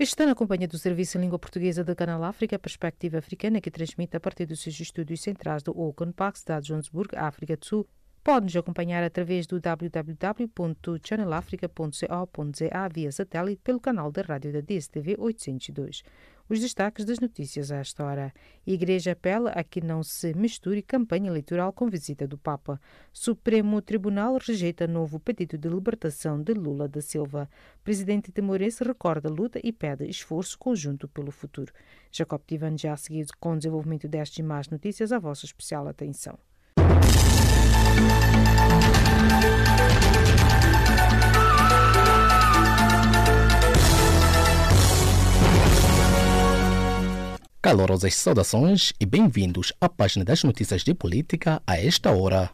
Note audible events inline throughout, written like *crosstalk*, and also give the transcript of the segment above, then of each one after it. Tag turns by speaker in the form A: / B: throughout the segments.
A: Está na companhia do Serviço em Língua Portuguesa do Canal África, Perspectiva Africana, que transmite a partir dos seus estúdios centrais do Open Park, cidade de Johannesburg, África do Sul. Pode-nos acompanhar através do www.channelafrica.co.za via satélite pelo canal da rádio da DSTV 802. Os destaques das notícias a esta hora. Igreja apela a que não se misture campanha eleitoral com visita do Papa. Supremo Tribunal rejeita novo pedido de libertação de Lula da Silva. Presidente Timorense recorda a luta e pede esforço conjunto pelo futuro. Jacob Tivan já a seguir com o desenvolvimento destas e mais notícias a vossa especial atenção.
B: Calorosas saudações e bem-vindos à página das notícias de política a esta hora.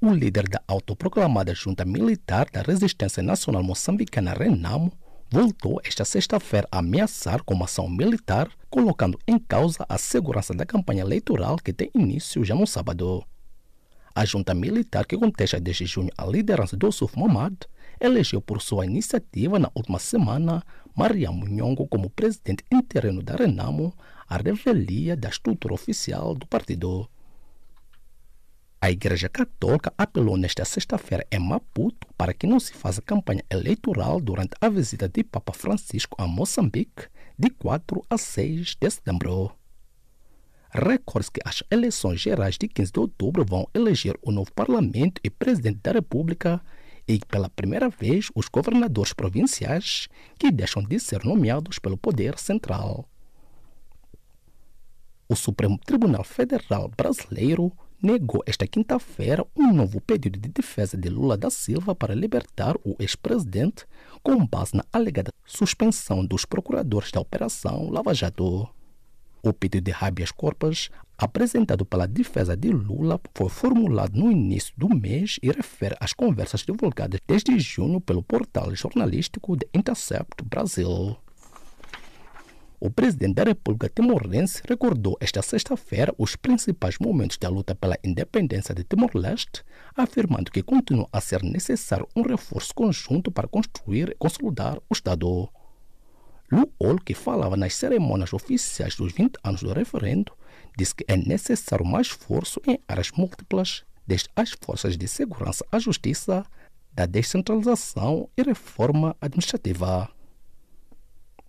B: O líder da autoproclamada Junta Militar da Resistência Nacional Moçambicana, Renamo, voltou esta sexta-feira a ameaçar com ação militar, colocando em causa a segurança da campanha eleitoral que tem início já no sábado. A junta militar que contesta desde junho a liderança do Suf Mamad elegeu por sua iniciativa na última semana Maria Munhongo como presidente interino da Renamo, a revelia da estrutura oficial do partido. A Igreja Católica apelou nesta sexta-feira em Maputo para que não se faça campanha eleitoral durante a visita de Papa Francisco a Moçambique de 4 a 6 de setembro. Recorde que as eleições gerais de 15 de outubro vão eleger o novo parlamento e presidente da República e pela primeira vez os governadores provinciais que deixam de ser nomeados pelo poder central. O Supremo Tribunal Federal Brasileiro negou esta quinta-feira um novo pedido de defesa de Lula da Silva para libertar o ex-presidente com base na alegada suspensão dos procuradores da Operação Lava Jato. O pedido de habeas corpus apresentado pela defesa de Lula foi formulado no início do mês e refere às conversas divulgadas desde junho pelo portal jornalístico The Intercept Brasil. O presidente da República Timorense recordou esta sexta-feira os principais momentos da luta pela independência de Timor-Leste, afirmando que continua a ser necessário um reforço conjunto para construir e consolidar o Estado. Luol, que falava nas cerimônias oficiais dos 20 anos do referendo, disse que é necessário mais esforço em áreas múltiplas, desde as forças de segurança à justiça, da descentralização e reforma administrativa.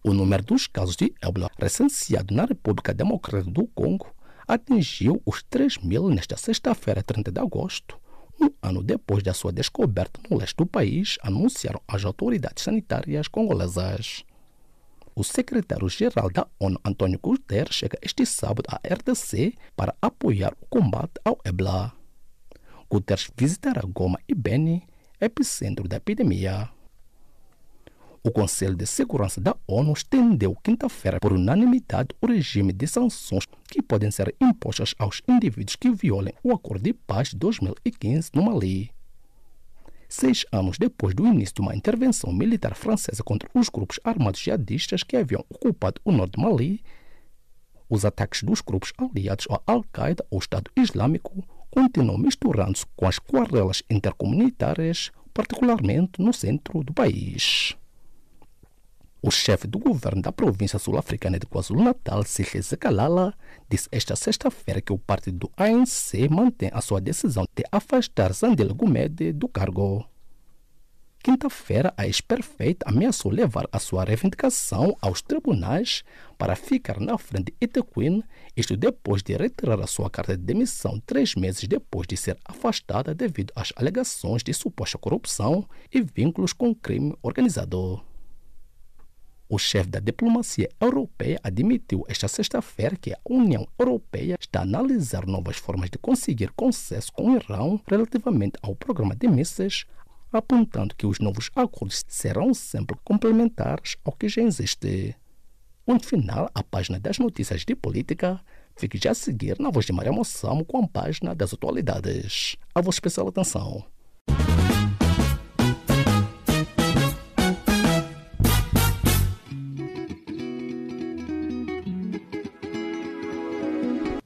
B: O número dos casos de ébola recenseado na República Democrática do Congo atingiu os 3 mil nesta sexta-feira, 30 de agosto, um ano depois da sua descoberta no leste do país, anunciaram as autoridades sanitárias congolesas. O secretário-geral da ONU, Antônio Guterres, chega este sábado à RDC para apoiar o combate ao Ebola. Guterres visitará Goma e Beni, epicentro da epidemia. O Conselho de Segurança da ONU estendeu quinta-feira por unanimidade o regime de sanções que podem ser impostas aos indivíduos que violem o Acordo de Paz de 2015 no Mali seis anos depois do início de uma intervenção militar francesa contra os grupos armados jihadistas que haviam ocupado o norte de Mali, os ataques dos grupos aliados à Al-Qaeda ou Estado Islâmico continuam misturando-se com as querellas intercomunitárias, particularmente no centro do país. O chefe do governo da província sul-africana de KwaZulu-Natal, Sihle Zekalala, disse esta sexta-feira que o partido do ANC mantém a sua decisão de afastar Zandile Gumede do cargo. Quinta-feira, a ex-perfeita ameaçou levar a sua reivindicação aos tribunais para ficar na frente de Itequin, isto depois de retirar a sua carta de demissão três meses depois de ser afastada devido às alegações de suposta corrupção e vínculos com crime organizado. O chefe da diplomacia europeia admitiu esta sexta-feira que a União Europeia está a analisar novas formas de conseguir consenso com o Irão relativamente ao programa de mísseis, apontando que os novos acordos serão sempre complementares ao que já existe. Ponto final à página das notícias de política. Fique já a seguir na voz de Maria Moçamo com a página das atualidades. A vossa especial atenção.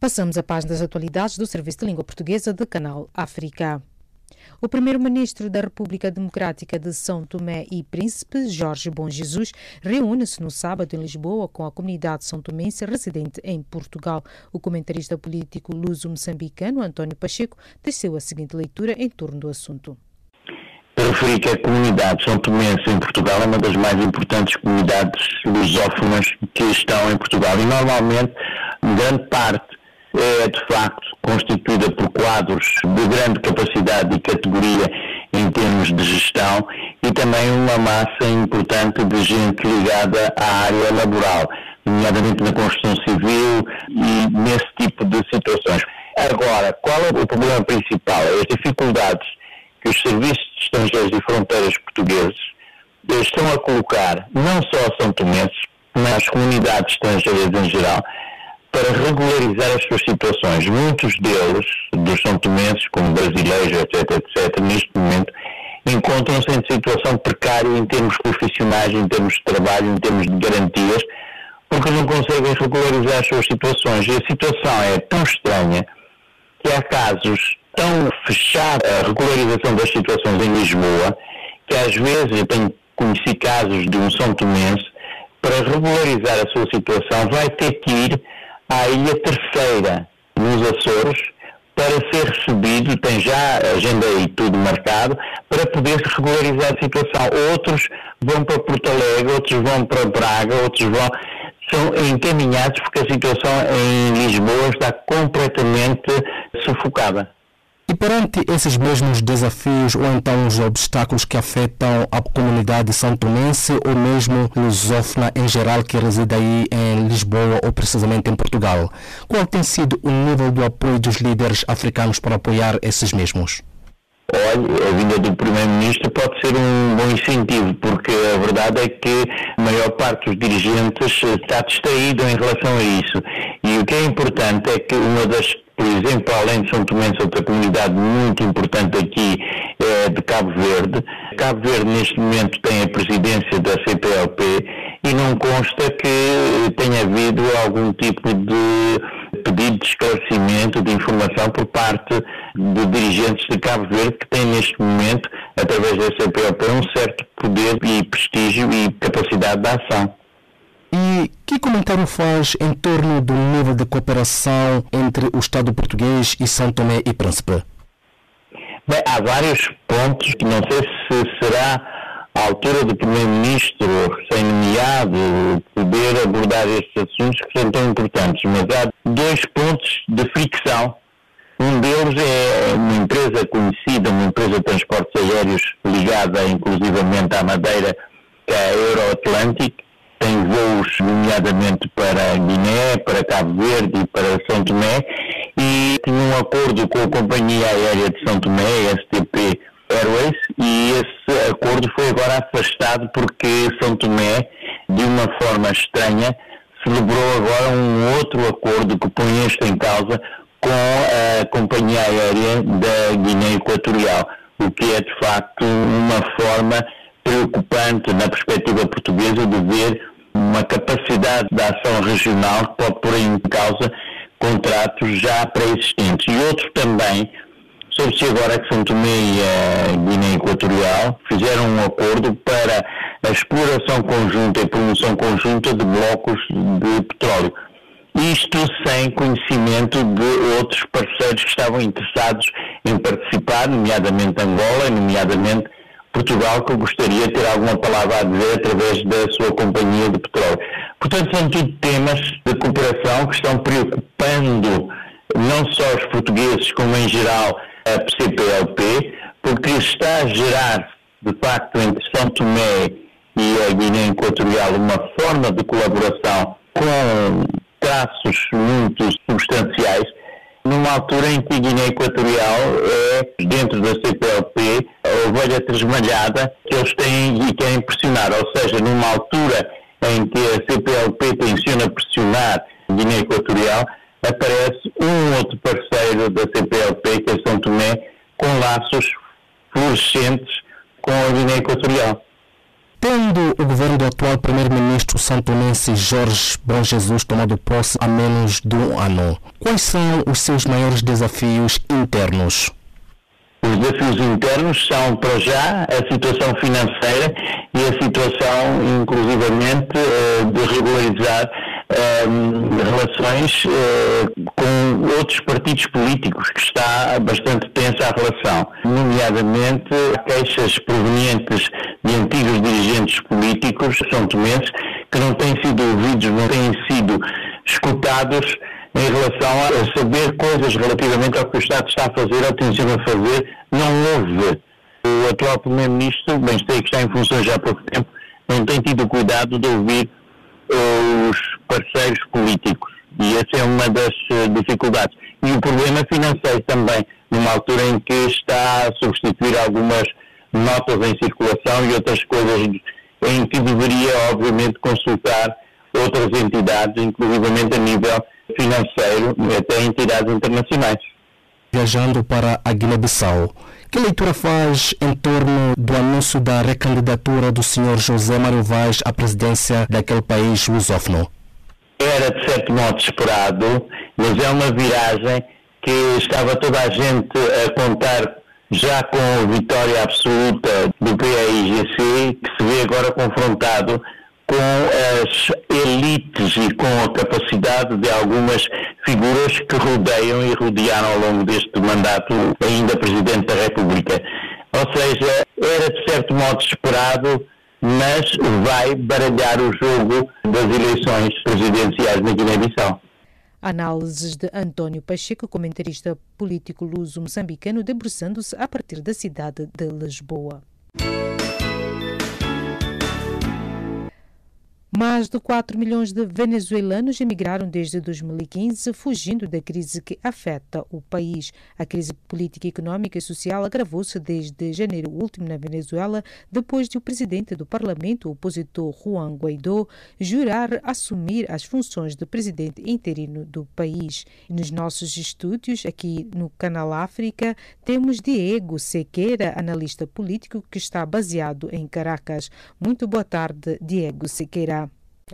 A: Passamos a página das atualidades do Serviço de Língua Portuguesa do Canal África. O primeiro-ministro da República Democrática de São Tomé e Príncipe, Jorge Bom Jesus, reúne-se no sábado em Lisboa com a comunidade são tomense residente em Portugal. O comentarista político luso-moçambicano António Pacheco teceu a seguinte leitura em torno do assunto.
C: Referi que a comunidade são tomense em Portugal é uma das mais importantes comunidades lusófonas que estão em Portugal e normalmente grande parte é de facto constituída por quadros de grande capacidade e categoria em termos de gestão e também uma massa importante de gente ligada à área laboral, nomeadamente na construção civil e nesse tipo de situações. Agora, qual é o problema principal? É as dificuldades que os serviços de estrangeiros e fronteiras portugueses estão a colocar, não só a São Tomenses, mas comunidades estrangeiras em geral, para regularizar as suas situações. Muitos deles, dos são tomenses, como brasileiros, etc., etc., neste momento, encontram-se em situação precária em termos profissionais, em termos de trabalho, em termos de garantias, porque não conseguem regularizar as suas situações. E a situação é tão estranha que há casos tão fechados a regularização das situações em Lisboa, que às vezes eu tenho conhecido casos de um São Tomense, para regularizar a sua situação vai ter que ir à Ilha Terceira, nos Açores, para ser recebido, tem já agenda e tudo marcado, para poder regularizar a situação. Outros vão para Porto Alegre, outros vão para Braga, outros vão. São encaminhados porque a situação em Lisboa está completamente sufocada.
B: E perante esses mesmos desafios ou então os obstáculos que afetam a comunidade são tomense ou mesmo lusófona em geral que reside aí em Lisboa ou precisamente em Portugal, qual tem sido o nível do apoio dos líderes africanos para apoiar esses mesmos?
C: Olha, a vinda do Primeiro-Ministro pode ser um bom incentivo, porque a verdade é que a maior parte dos dirigentes está distraído em relação a isso. E o que é importante é que uma das por exemplo, além de São Tomé, outra comunidade muito importante aqui é de Cabo Verde. Cabo Verde, neste momento, tem a presidência da CPLP e não consta que tenha havido algum tipo de pedido de esclarecimento, de informação por parte de dirigentes de Cabo Verde que têm neste momento, através da CPLP, um certo poder e prestígio e capacidade de ação.
B: E que comentário faz em torno do nível de cooperação entre o Estado português e São Tomé e Príncipe?
C: Bem, há vários pontos que não sei se será a altura do Primeiro-Ministro recém-nomeado poder abordar estes assuntos que são tão importantes, mas há dois pontos de fricção. Um deles é uma empresa conhecida, uma empresa de transportes aéreos ligada inclusivamente à Madeira, que é a Euroatlantic, tem voos, nomeadamente para Guiné, para Cabo Verde e para São Tomé, e tinha um acordo com a Companhia Aérea de São Tomé, STP Airways, e esse acordo foi agora afastado porque São Tomé, de uma forma estranha, celebrou agora um outro acordo que põe este em causa com a Companhia Aérea da Guiné Equatorial, o que é de facto uma forma preocupante na perspectiva portuguesa de ver uma capacidade de ação regional que pode pôr em causa contratos já pré-existentes. E outro também, soube-se agora que São Tomé e a Guiné Equatorial fizeram um acordo para a exploração conjunta e promoção conjunta de blocos de petróleo. Isto sem conhecimento de outros parceiros que estavam interessados em participar, nomeadamente Angola, nomeadamente Portugal que gostaria de ter alguma palavra a dizer através da sua companhia de petróleo. Portanto, são tudo temas de cooperação que estão preocupando não só os portugueses, como em geral a CPLP, porque está a gerar, de facto, entre São Tomé e a Guiné Equatorial uma forma de colaboração com traços muito substanciais numa altura em que a Guiné Equatorial é, dentro da CPLP, a ovelha tresmalhada que eles têm e querem pressionar. Ou seja, numa altura em que a CPLP tenciona pressionar a Guiné Equatorial, aparece um outro parceiro da CPLP, que é São Tomé, com laços fluorescentes com a Guiné Equatorial.
B: Tendo o governo do atual primeiro-ministro santonense Jorge Bom Jesus tomado posse há menos de um ano, quais são os seus maiores desafios internos?
C: Os desafios internos são, para já, a situação financeira e a situação, inclusivamente, eh, de regularizar relações uh, com outros partidos políticos, que está bastante tensa a relação. Nomeadamente, queixas provenientes de antigos dirigentes políticos são tomenses que não têm sido ouvidos, não têm sido escutados em relação a saber coisas relativamente ao que o Estado está a fazer ou sido a fazer, não houve. O atual Primeiro-Ministro, bem sei que está em função já há pouco tempo, não tem tido cuidado de ouvir os parceiros políticos. E essa é uma das eh, dificuldades. E o problema financeiro também, numa altura em que está a substituir algumas notas em circulação e outras coisas em que deveria, obviamente, consultar outras entidades, inclusivamente a nível financeiro, até entidades internacionais.
B: Viajando para a Guiné-Bissau, que leitura faz em torno do anúncio da recandidatura do Sr. José Mário Vaz à presidência daquele país lusófono?
C: Era de certo modo esperado, mas é uma viragem que estava toda a gente a contar já com a vitória absoluta do PAIGC, que se vê agora confrontado com as elites e com a capacidade de algumas figuras que rodeiam e rodearam ao longo deste mandato ainda Presidente da República. Ou seja, era de certo modo esperado, mas vai baralhar o jogo das eleições presidenciais na Guiné-Bissau.
A: Análises de António Pacheco, comentarista político luso-moçambicano, debruçando-se a partir da cidade de Lisboa. Mais de 4 milhões de venezuelanos emigraram desde 2015, fugindo da crise que afeta o país. A crise política, econômica e social agravou-se desde janeiro último na Venezuela, depois de o presidente do parlamento, o opositor Juan Guaidó, jurar assumir as funções de presidente interino do país. Nos nossos estúdios, aqui no Canal África, temos Diego Sequeira, analista político que está baseado em Caracas. Muito boa tarde, Diego Sequeira.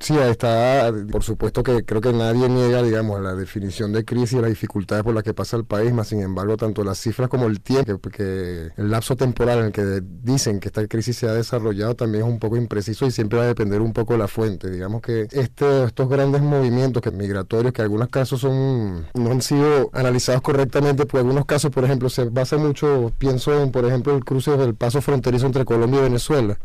D: Sí, está, por supuesto que creo que nadie niega, digamos, la definición de crisis y las dificultades por las que pasa el país, más sin embargo, tanto las cifras como el tiempo, que el lapso temporal en el que dicen que esta crisis se ha desarrollado también es un poco impreciso y siempre va a depender un poco de la fuente. Digamos que este, estos grandes movimientos que migratorios, que en algunos casos son no han sido analizados correctamente, por algunos casos, por ejemplo, se basa mucho, pienso en, por ejemplo, el cruce del paso fronterizo entre Colombia y Venezuela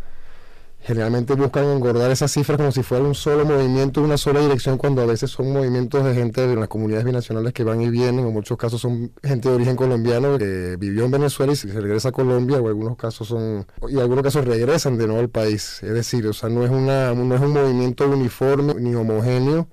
D: generalmente buscan engordar esas cifras como si fuera un solo movimiento, una sola dirección, cuando a veces son movimientos de gente de las comunidades binacionales que van y vienen, en muchos casos son gente de origen colombiano que vivió en Venezuela y se regresa a Colombia, o algunos casos son, y algunos casos regresan de nuevo al país. Es decir, o sea, no es, una, no es un movimiento uniforme ni homogéneo,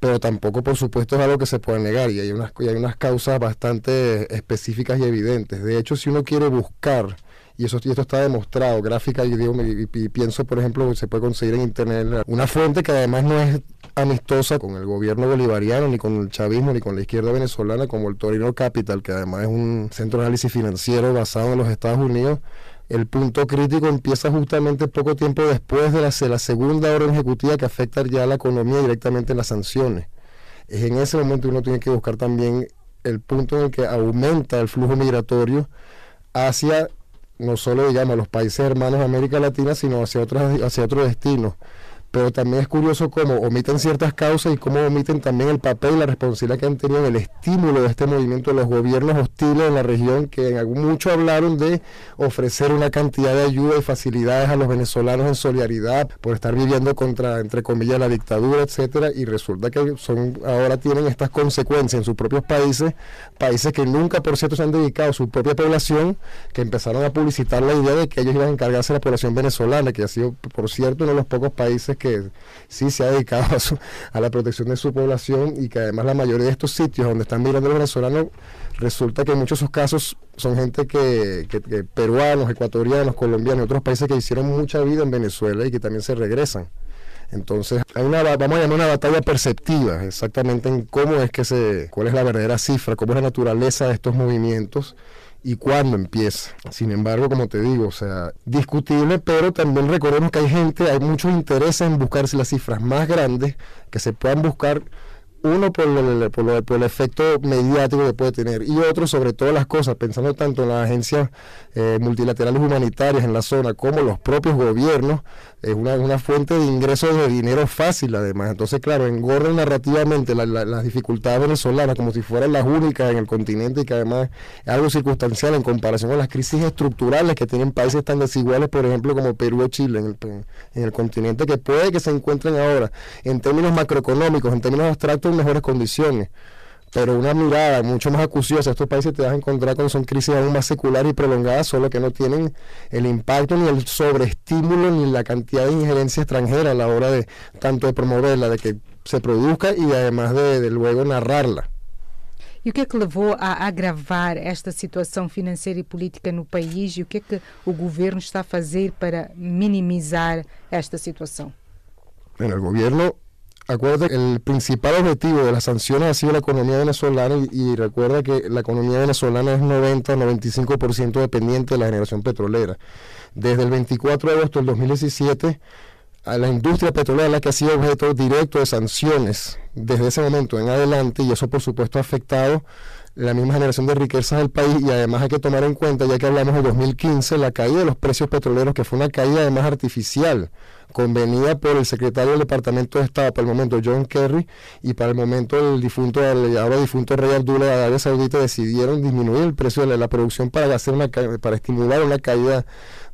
D: pero tampoco, por supuesto, es algo que se pueda negar y hay unas, y hay unas causas bastante específicas y evidentes. De hecho, si uno quiere buscar y eso esto está demostrado gráfica y, digo, y, pienso por ejemplo se puede conseguir en internet una fuente que además no es amistosa con el gobierno bolivariano ni con el chavismo ni con la izquierda venezolana como el Torino Capital que además es un centro de análisis financiero basado en los Estados Unidos. El punto crítico empieza justamente poco tiempo después de la, segunda orden ejecutiva que afecta ya a la economía directamente en las sanciones. Es en ese momento que uno tiene que buscar también el punto en el que aumenta el flujo migratorio hacia no solo digamos los países hermanos de América Latina, sino hacia otros, hacia otros destinos pero también es curioso cómo omiten ciertas causas y cómo omiten también el papel y la responsabilidad que han tenido en el estímulo de este movimiento de los gobiernos hostiles en la región, que en algún mucho hablaron de ofrecer una cantidad de ayuda y facilidades a los venezolanos en solidaridad por estar viviendo contra, entre comillas, la dictadura, etcétera, y resulta que son ahora tienen estas consecuencias en sus propios países, países que nunca, por cierto, se han dedicado a su propia población, que empezaron a publicitar la idea de que ellos iban a encargarse de la población venezolana, que ha sido, por cierto, uno de los pocos países que sí se ha dedicado a, la protección de su población y que además la mayoría de estos sitios donde están migrando los venezolanos, resulta que en muchos de esos casos son gente que, peruanos, ecuatorianos, colombianos otros países que hicieron mucha vida en Venezuela y que también se regresan. Entonces, hay una, vamos a llamar una batalla perceptiva, exactamente en cómo es que se, cuál es la verdadera cifra, cómo es la naturaleza de estos movimientos y cuándo empieza. Sin embargo, como te digo, o sea, discutible, pero también recordemos que hay gente, hay muchos intereses en buscarse las cifras más grandes que se puedan buscar uno por el, por, el, efecto mediático que puede tener y otro sobre todas las cosas, pensando tanto en las agencias eh, multilaterales humanitarias en la zona como los propios gobiernos, es una, una fuente de ingresos de dinero fácil además. Entonces, claro, engordan narrativamente las dificultades venezolanas como si fueran las únicas en el continente y que además es algo circunstancial en comparación con las crisis estructurales que tienen países tan desiguales, por ejemplo, como Perú o Chile en el, en el continente, que puede que se encuentren ahora en términos macroeconómicos, en términos abstractos, en mejores condiciones pero una mirada mucho más acuciosa estos países te vas a encontrar con son crisis aún más seculares y prolongadas, solo que no tienen el impacto ni el sobreestímulo ni la cantidad de injerencia extranjera a la hora de tanto de promoverla, de que se produzca y además de, de luego narrarla.
A: E o que é que levou a agravar esta situação financeira e política no país e o que é que o governo está a fazer para minimizar esta situação?
D: Bueno, el gobierno acuérdate que el principal objetivo de las sanciones ha sido la economía venezolana y, recuerda que la economía venezolana es 90-95% dependiente de la generación petrolera. Desde el 24 de agosto del 2017, a la industria petrolera la que ha sido objeto directo de sanciones desde ese momento en adelante y eso por supuesto ha afectado la misma generación de riquezas del país y además hay que tomar en cuenta, ya que hablamos de 2015, la caída de los precios petroleros, que fue una caída además artificial, convenida por el secretario del Departamento de Estado para el momento, John Kerry, y para el momento el difunto, el ahora difunto rey Abdullah de Arabia Saudita decidieron disminuir el precio de la, producción para hacer una para estimular una caída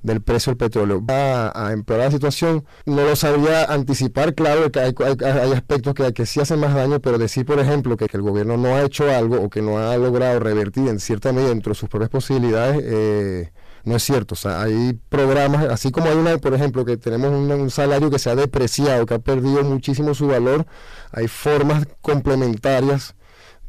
D: del precio del petróleo. Va a, empeorar la situación, no lo sabría anticipar, claro que hay, hay, aspectos que, que sí hacen más daño, pero decir, por ejemplo, que, que, el gobierno no ha hecho algo o que no ha logrado revertir en cierta medida dentro de sus propias posibilidades, eh, no es cierto. O sea, hay programas, así como hay una, por ejemplo, que tenemos un, salario que se ha depreciado, que ha perdido muchísimo su valor, hay formas complementarias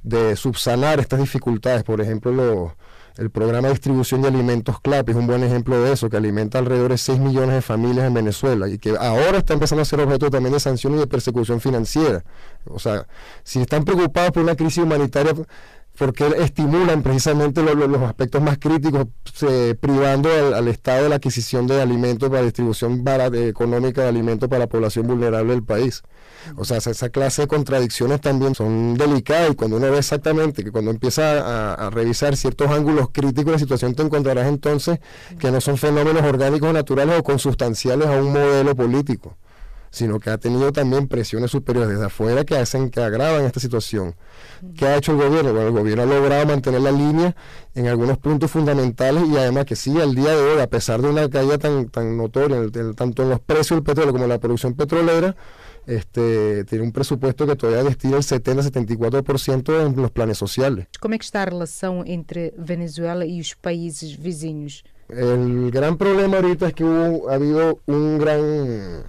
D: de subsanar estas dificultades. Por ejemplo, el programa de distribución de alimentos CLAP es un buen ejemplo de eso, que alimenta alrededor de 6 millones de familias en Venezuela y que ahora está empezando a ser objeto también de sanciones y de persecución financiera. O sea, si están preocupados por una crisis humanitaria porque estimulan precisamente los aspectos más críticos, privando al, Estado de la adquisición de alimentos para distribución económica de alimentos para la población vulnerable del país. O sea, esa clase de contradicciones también son delicadas y cuando uno ve exactamente que cuando empieza a, revisar ciertos ángulos críticos de la situación, te encontrarás entonces que no son fenómenos orgánicos naturales o consustanciales a un modelo político sino que ha tenido también presiones superiores desde afuera que hacen que agravan esta situación. ¿Qué ha hecho el gobierno? Bueno, el gobierno ha logrado mantener la línea en algunos puntos fundamentales y además que sí, al día de hoy, a pesar de una caída tan, tan notoria, tanto en los precios del petróleo como en la producción petrolera, este, tiene un presupuesto que todavía destina el 70-74% en los planes sociales.
A: ¿Cómo está la relación entre Venezuela y los países vecinos?
D: El gran problema ahorita es que hubo, ha habido un gran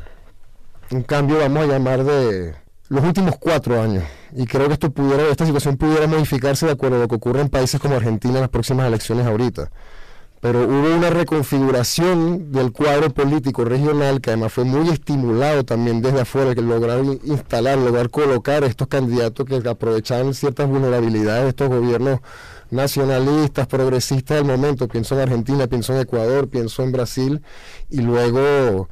D: un cambio, vamos a llamar, de los últimos cuatro años. Y creo que esto pudiera, esta situación pudiera modificarse de acuerdo a lo que ocurre en países como Argentina en las próximas elecciones ahorita. Pero hubo una reconfiguración del cuadro político regional que además fue muy estimulado también desde afuera, que lograron instalar, lograr colocar estos candidatos que aprovechaban ciertas vulnerabilidades de estos gobiernos nacionalistas, progresistas del momento. Pienso en Argentina, pienso en Ecuador, pienso en Brasil, y luego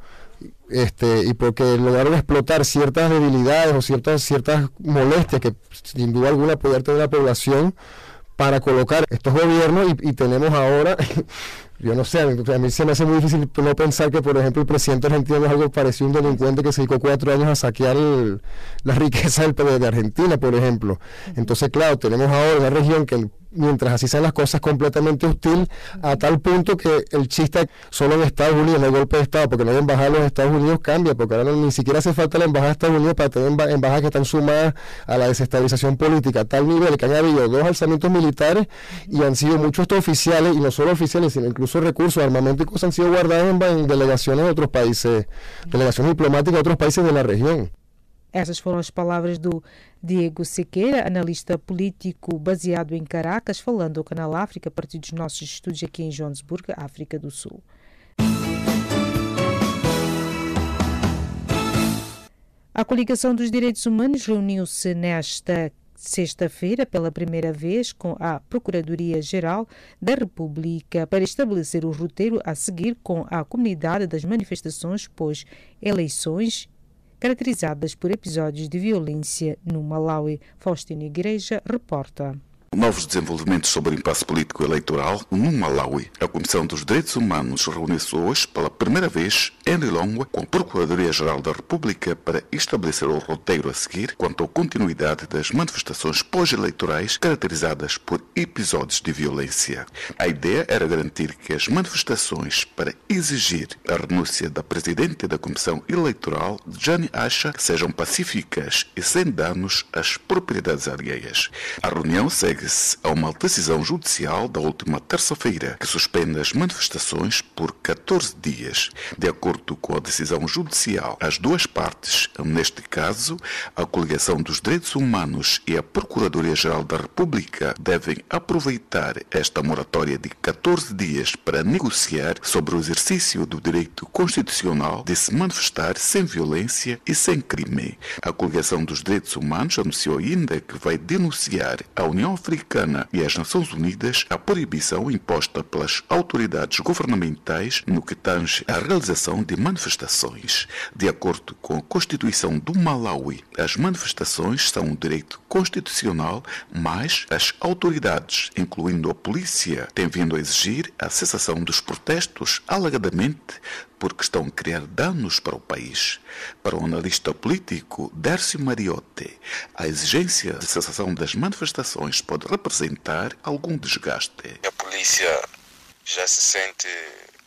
D: este, y porque lograron explotar ciertas debilidades o ciertas, ciertas molestias que sin duda alguna podía tener la población para colocar estos gobiernos y, tenemos ahora, *laughs* yo no sé, a mí se me hace muy difícil no pensar que, por ejemplo, el presidente argentino es algo parecido a un delincuente que se dedicó cuatro años a saquear la riqueza del, de Argentina, por ejemplo. Entonces, claro, tenemos ahora una región que mientras así sean las cosas, completamente hostil, a tal punto que el chiste solo en Estados Unidos, hay golpe de Estado, porque no hay embajada en los Estados Unidos, cambia, porque ahora ni siquiera hace falta la embajada de Estados Unidos para tener embajadas que están sumadas a la desestabilización política, a tal nivel que han habido dos alzamientos militares y han sido muchos oficiales, y no solo oficiales, sino incluso recursos, armamento y cosas han sido guardados en delegaciones de otros países, delegaciones diplomáticas de otros países de la región.
A: Essas foram as palavras do Diego Sequeira, analista político baseado em Caracas, falando ao Canal África a partir dos nossos estúdios aqui em Joanesburgo, África do Sul. A Coligação dos Direitos Humanos reuniu-se nesta sexta-feira, pela primeira vez, com a Procuradoria-Geral da República para estabelecer o roteiro a seguir com a comunidade das manifestações pós-eleições caracterizadas por episódios de violência no Malawi. Faustino Igreja reporta.
E: Novos desenvolvimentos sobre o impasse político eleitoral no Malawi. A Comissão dos Direitos Humanos reuniu-se hoje pela primeira vez em Lilongwe com a Procuradoria-Geral da República para estabelecer o roteiro a seguir quanto à continuidade das manifestações pós-eleitorais caracterizadas por episódios de violência. A ideia era garantir que as manifestações para exigir a renúncia da Presidente da Comissão Eleitoral, Jane Asha, sejam pacíficas e sem danos às propriedades alheias. A reunião segue segue-se a uma decisão judicial da última terça-feira que suspende as manifestações por 14 dias. De acordo com a decisão judicial, as duas partes, neste caso, a Coligação dos Direitos Humanos e a Procuradoria-Geral da República, devem aproveitar esta moratória de 14 dias para negociar sobre o exercício do direito constitucional de se manifestar sem violência e sem crime. A Coligação dos Direitos Humanos anunciou ainda que vai denunciar a União Africana e as Nações Unidas a proibição imposta pelas autoridades governamentais no que tange à realização de manifestações. De acordo com a Constituição do Malawi, as manifestações são um direito constitucional, mas as autoridades, incluindo a polícia, têm vindo a exigir a cessação dos protestos alegadamente porque estão a criar danos para o país. Para o analista político Dércio Mariotti, a exigência de cessação das manifestações pode representar algum desgaste.
F: A polícia já se sente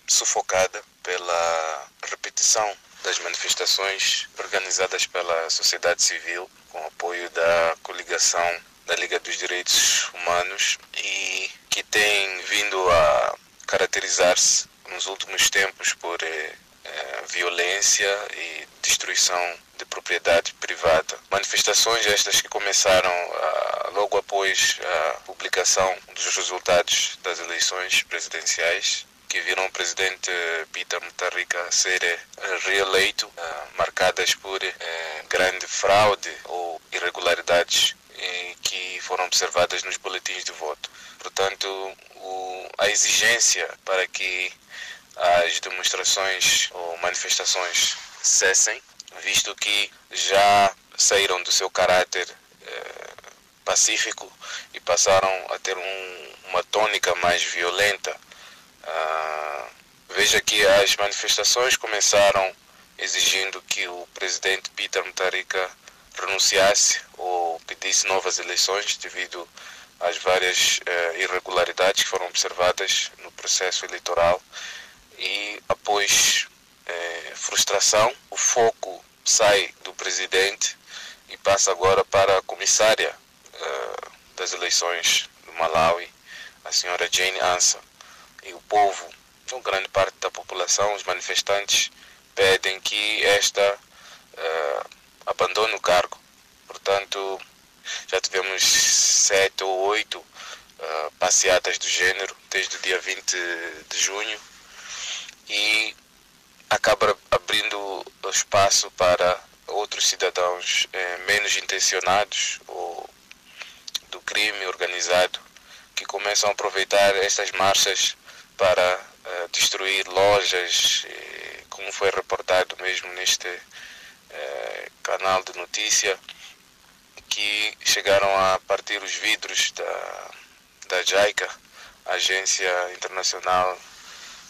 F: sufocada pela repetição das manifestações organizadas pela sociedade civil com apoio da coligação da Liga dos Direitos Humanos e que tem vindo a caracterizar-se nos últimos tempos por eh, eh, violência e destruição de propriedade privada. Manifestações estas que começaram ah, logo após a publicação dos resultados das eleições presidenciais que viram o presidente Peter Mutharika ser eh, reeleito, ah, marcadas por eh, grande fraude ou irregularidades que foram observadas nos boletins de voto. Portanto, o, a exigência para que as demonstrações ou manifestações cessem, visto que já saíram do seu caráter eh, pacífico e passaram a ter um, uma tônica mais violenta. Ah, veja que as manifestações começaram exigindo que o presidente Peter Mutharika renunciasse ou pedisse novas eleições devido às várias eh, irregularidades que foram observadas no processo eleitoral e após é, frustração, o foco sai do presidente e passa agora para a comissária é, das eleições do Malawi, a senhora Jane Ansa. E o povo, uma grande parte da população, os manifestantes, pedem que esta é, abandone o cargo. Portanto, já tivemos sete ou oito uh, passeatas do gênero desde o dia 20 de junho e acaba abrindo espaço para outros cidadãos eh, menos intencionados ou do crime organizado que começam a aproveitar estas marchas para eh, destruir lojas, como foi reportado mesmo neste eh, canal de notícia, que chegaram a partir os vidros da, da JICA, Agência Internacional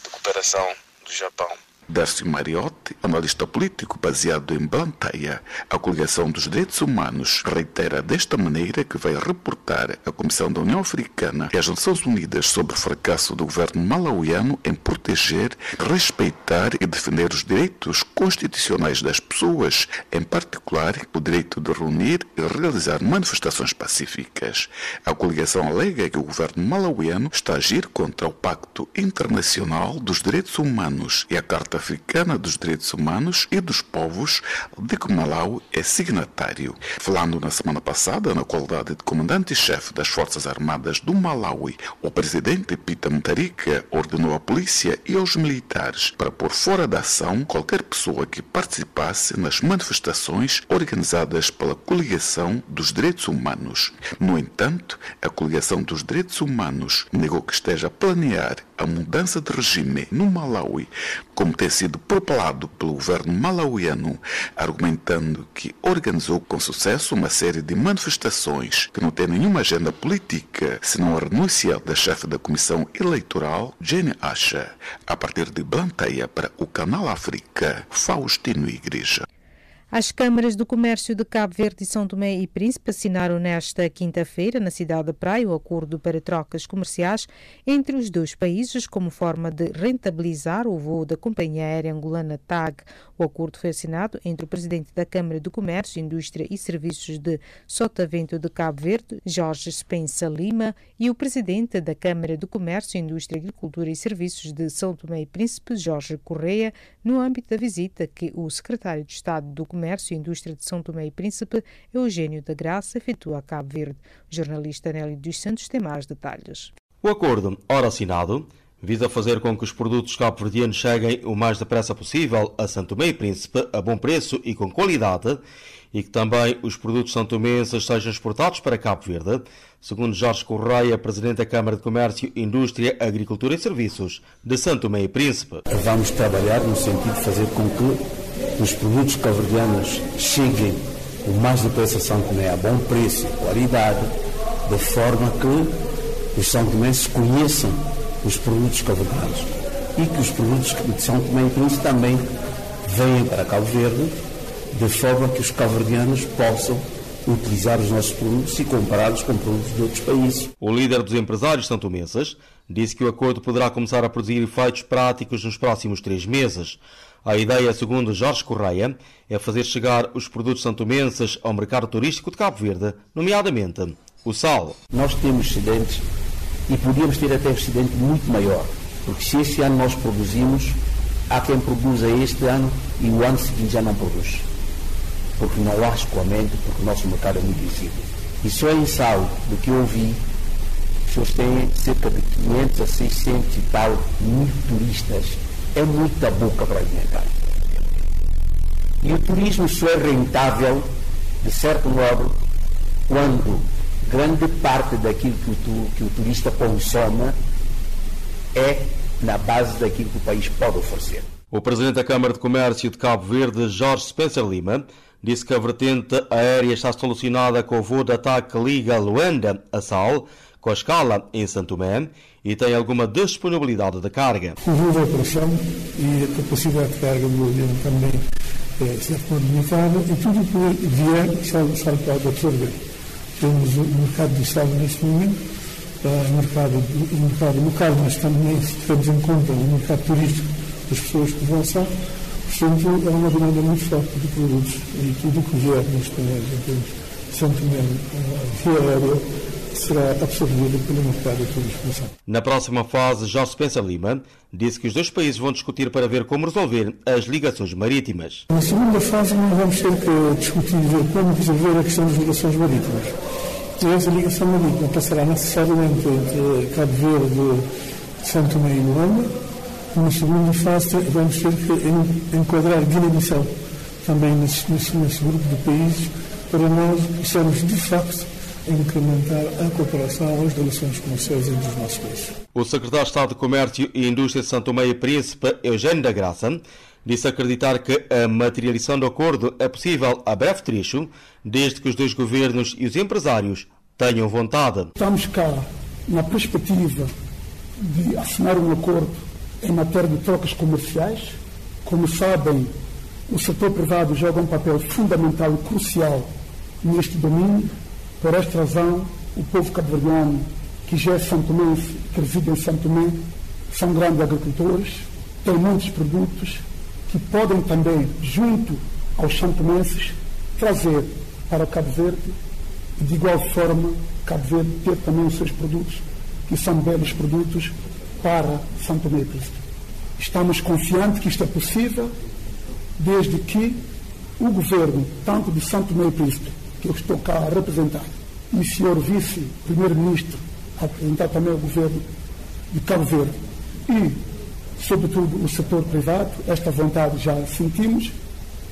F: de Cooperação do Japão.
E: Darcy Mariotti, analista político baseado em Blantyre, a Coligação dos Direitos Humanos reitera desta maneira que vai reportar à Comissão da União Africana e às Nações Unidas sobre o fracasso do governo malauiano em proteger, respeitar e defender os direitos constitucionais das pessoas, em particular o direito de reunir e realizar manifestações pacíficas. A coligação alega que o governo malauiano está a agir contra o Pacto Internacional dos Direitos Humanos e a Carta Africana dos Direitos Humanos e dos Povos, de que Malau é signatário. Falando na semana passada, na qualidade de comandante-chefe das Forças Armadas do Malawi, o presidente Peter Mutharika ordenou à polícia e aos militares para pôr fora da ação qualquer pessoa que participasse nas manifestações organizadas pela Coligação dos Direitos Humanos. No entanto, a Coligação dos Direitos Humanos negou que esteja a planear a mudança de regime no Malawi, como tem sido propalado pelo governo malauiano, argumentando que organizou com sucesso uma série de manifestações que não têm nenhuma agenda política, senão a renúncia da chefe da Comissão Eleitoral, Jane Asha, a partir de Blanteia para o Canal África, Faustino Igreja.
A: As câmaras do comércio de Cabo Verde e São Tomé e Príncipe assinaram nesta quinta-feira, na cidade de Praia, o acordo para trocas comerciais entre os dois países como forma de rentabilizar o voo da companhia aérea angolana TAG. O acordo foi assinado entre o presidente da Câmara do Comércio, Indústria e Serviços de Sotavento de Cabo Verde, Jorge Spencer Lima, e o presidente da Câmara do Comércio, Indústria, Agricultura e Serviços de São Tomé e Príncipe, Jorge Correia, no âmbito da visita que o secretário de Estado do Comércio Comércio e Indústria de São Tomé e Príncipe, Eugênio da Graça, efetua a Cabo Verde. O jornalista Nélio dos Santos tem mais detalhes.
G: O acordo, ora assinado, visa fazer com que os produtos cabo-verdianos cheguem o mais depressa possível a São Tomé e Príncipe a bom preço e com qualidade e que também os produtos santomenses sejam exportados para Cabo Verde, segundo Jorge Correia, Presidente da Câmara de Comércio, Indústria, Agricultura e Serviços de São Tomé e Príncipe.
H: Vamos trabalhar no sentido de fazer com que os produtos caverdianos cheguem o mais depressa São Tomé a bom preço qualidade, de forma que os são tomenses conheçam os produtos caverdianos e que os produtos de São Tomé e também venham para Cabo Verde, de forma que os caverdianos possam utilizar os nossos produtos e compará-los com produtos de outros países.
G: O líder dos empresários santomenses disse que o acordo poderá começar a produzir efeitos práticos nos próximos três meses. A ideia, segundo Jorge Correia, é fazer chegar os produtos santomenses ao mercado turístico de Cabo Verde, nomeadamente o sal.
H: Nós temos excedentes e podíamos ter até um excedente muito maior, porque se este ano nós produzimos, há quem produza este ano e o ano seguinte já não produz. Porque não há escoamento, porque o nosso mercado é muito visível. E só em sal, do que eu as pessoas têm cerca de 500 a 600 e tal mil turistas é muita boca para alimentar. E o turismo só é rentável, de certo modo, quando grande parte daquilo que o, tu, que o turista consome é na base daquilo que o país pode oferecer.
G: O presidente da Câmara de Comércio de Cabo Verde, Jorge Spencer Lima, disse que a vertente aérea está solucionada com o voo de ataque Liga Luanda a Sal, com a escala em Santo Tomé e tem alguma disponibilidade de carga.
I: O voo da operação e a capacidade de carga do avião também é, está limitada e tudo o que vier sal pode absorver. Temos o mercado de sal neste momento, o mercado, o mercado local, mas também temos em conta o mercado turístico das pessoas que vão sal. Portanto, é uma demanda muito forte de produtos e tudo o que vier neste momento, em termos de Santo Tomé, via aérea, será absorvida pelo mercado de turismo.
G: Na próxima fase, Jorge Spencer Lima disse que os dois países vão discutir para ver como resolver as ligações marítimas.
I: Na segunda fase, nós vamos ter que discutir ver como resolver a questão das ligações marítimas. E essa ligação marítima passará necessariamente entre Cabo Verde, São Tomé e Luanda. Na segunda fase, vamos ter que enquadrar Guiné-Bissau também nesse, nesse, nesse grupo de países para nós possamos, de facto, incrementar a cooperação as relações comerciais entre os nossos países.
G: O secretário de Estado de Comércio e Indústria de Santo Tomé e Príncipe, Eugênio da Graça, disse acreditar que a materialização do acordo é possível a breve trecho, desde que os dois governos e os empresários tenham vontade.
I: Estamos cá na perspectiva de assinar um acordo em matéria de trocas comerciais. Como sabem, o setor privado joga um papel fundamental e crucial neste domínio por esta razão, o povo cabo-verdiano, que já é santomense, que reside em Santo Tomé, são grandes agricultores, têm muitos produtos que podem também, junto aos santomenses, trazer para Cabo Verde e, de igual forma, Cabo Verde ter também os seus produtos, que são belos produtos para Santo Tomé e Príncipe. Estamos confiantes que isto é possível, desde que o governo, tanto de Santo Meio Príncipe, que eu estou cá a representar, e o senhor vice-primeiro-ministro, a representar também o governo de Cabo Verde, e, sobretudo, o setor privado, esta vontade já sentimos,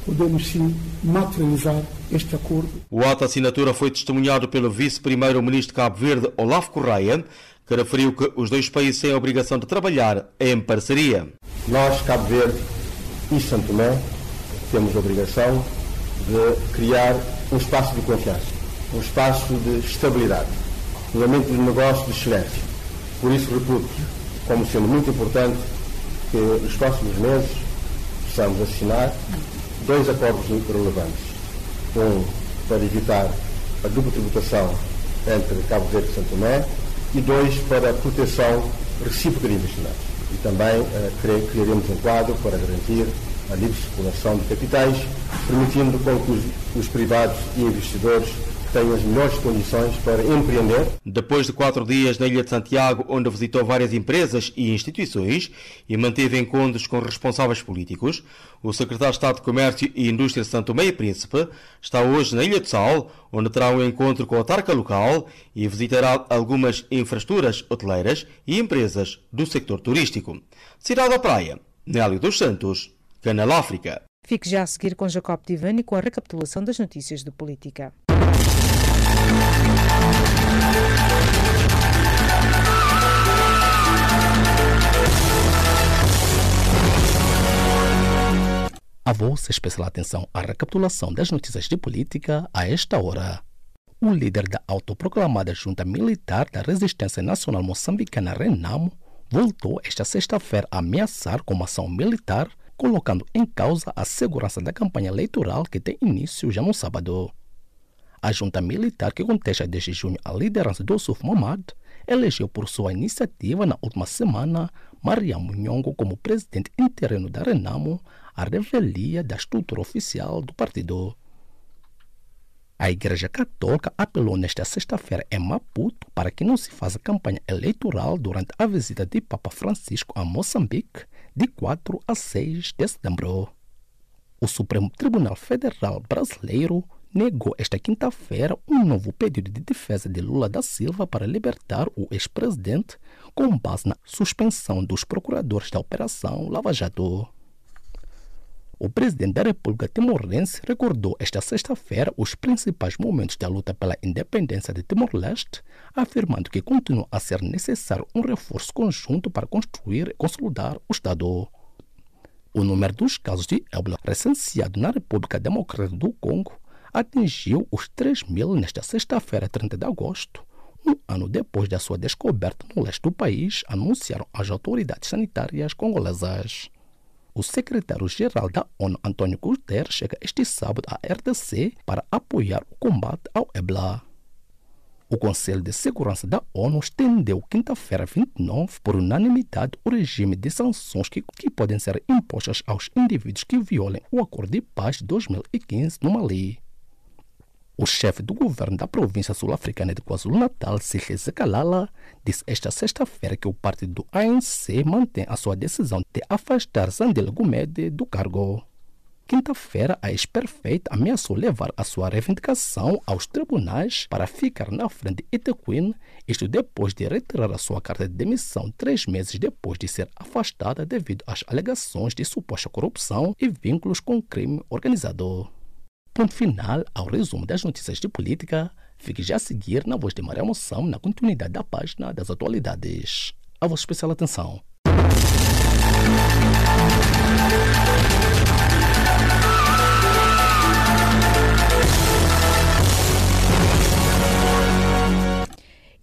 I: podemos sim materializar este acordo.
G: O ato de assinatura foi testemunhado pelo vice-primeiro-ministro de Cabo Verde, Olaf Correia, que referiu que os dois países têm a obrigação de trabalhar em parceria.
J: Nós, Cabo Verde e Santo Tomé, temos a obrigação de criar um espaço de confiança, um espaço de estabilidade, um ambiente de negócio de excelência. Por isso, reputo como sendo muito importante que nos próximos meses possamos assinar dois acordos relevantes. Um para evitar a dupla tributação entre Cabo Verde e Santo Tomé e dois para a proteção recíproca de investimentos. E também uh, criaremos um quadro para garantir a livre circulação de capitais, permitindo com que os, os privados e investidores tenham as melhores condições para empreender.
G: Depois de quatro dias na Ilha de Santiago, onde visitou várias empresas e instituições e manteve encontros com responsáveis políticos, o secretário de Estado de Comércio e Indústria de Santo Meio Príncipe está hoje na Ilha de Sal, onde terá um encontro com a tarca local e visitará algumas infraestruturas hoteleiras e empresas do sector turístico. Cidade da Praia, Nélio dos Santos, Canal África.
A: Fique já a seguir com Jacob Divani com a recapitulação das notícias de política.
B: A vossa especial atenção à recapitulação das notícias de política a esta hora. O líder da autoproclamada Junta Militar da Resistência Nacional Moçambicana, Renamo, voltou esta sexta-feira a ameaçar com uma ação militar, colocando em causa a segurança da campanha eleitoral que tem início já no sábado. A junta militar que contesta desde junho a liderança do Suf Mohamed elegeu por sua iniciativa na última semana Maria Munhongo como presidente interino da Renamo, a revelia da estrutura oficial do partido. A Igreja Católica apelou nesta sexta-feira em Maputo para que não se faça campanha eleitoral durante a visita de Papa Francisco a Moçambique de 4 a 6 de setembro. O Supremo Tribunal Federal Brasileiro negou esta quinta-feira um novo pedido de defesa de Lula da Silva para libertar o ex-presidente com base na suspensão dos procuradores da Operação Lava Jato. O presidente da República Timorense recordou esta sexta-feira os principais momentos da luta pela independência de Timor-Leste, afirmando que continua a ser necessário um reforço conjunto para construir e consolidar o Estado. O número dos casos de ébola recenseados na República Democrática do Congo atingiu os 3 mil nesta sexta-feira, 30 de agosto, um ano depois da sua descoberta no leste do país, anunciaram as autoridades sanitárias congolesas. O secretário-geral da ONU, Antônio Guterres, chega este sábado à RDC para apoiar o combate ao Ebola. O Conselho de Segurança da ONU estendeu quinta-feira 29, por unanimidade, o regime de sanções que, que podem ser impostas aos indivíduos que violem o Acordo de Paz de 2015 no Mali. O chefe do governo da província sul-africana de KwaZulu-Natal, Sihle Kalala, disse esta sexta-feira que o partido do ANC mantém a sua decisão de afastar Zandile Gumede do cargo. Quinta-feira, a ex-perfeita ameaçou levar a sua reivindicação aos tribunais para ficar na frente de Itequin, isto depois de retirar a sua carta de demissão três meses depois de ser afastada devido às alegações de suposta corrupção e vínculos com crime organizado. Ponto final ao resumo das notícias de política. Fique já a seguir na voz de Maria Moção na continuidade da página das atualidades. A vossa especial atenção.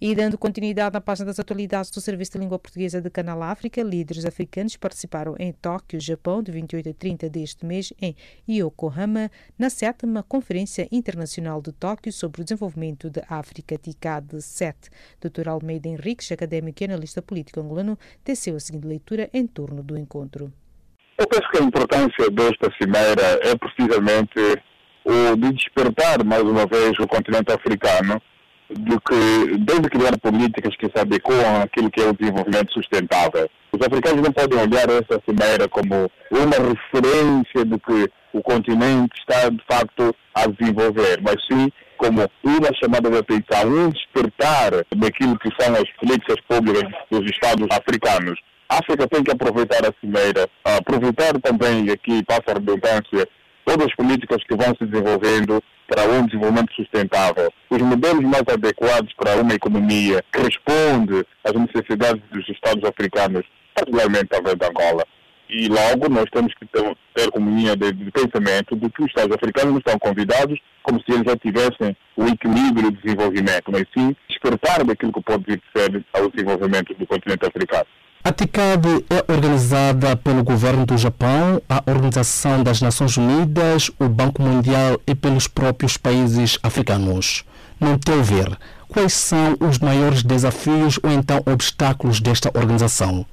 A: E dando continuidade à página das atualidades do Serviço de Língua Portuguesa de Canal África, líderes africanos participaram em Tóquio, Japão, de 28 a 30 deste mês, em Yokohama, na sétima Conferência Internacional de Tóquio sobre o Desenvolvimento da África, TICAD 7. Dr. Almeida Henriques, académico e analista político angolano, teceu a seguinte leitura em torno do encontro.
K: Eu penso que a importância desta cimeira é precisamente o de despertar mais uma vez o continente africano de que desde criar políticas que se adequam àquilo que é o desenvolvimento sustentável. Os africanos não podem olhar essa cimeira como uma referência de que o continente está de facto a desenvolver, mas sim como uma chamada de atenção, um despertar daquilo que são as políticas públicas dos Estados africanos. A África tem que aproveitar a cimeira, aproveitar também, aqui passa a redundância, todas as políticas que vão se desenvolvendo para um desenvolvimento sustentável, os modelos mais adequados para uma economia que responde às necessidades dos Estados africanos, particularmente talvez da Angola. E logo nós temos que ter, ter linha de, de, pensamento de que os Estados africanos não estão convidados como se eles já tivessem o equilíbrio de desenvolvimento, mas sim despertar daquilo que pode vir ser ao desenvolvimento do continente africano.
B: A TICAD é organizada pelo governo do Japão, a Organização das Nações Unidas, o Banco Mundial e pelos próprios países africanos. No teu ver, quais são os maiores desafios ou então obstáculos desta organização?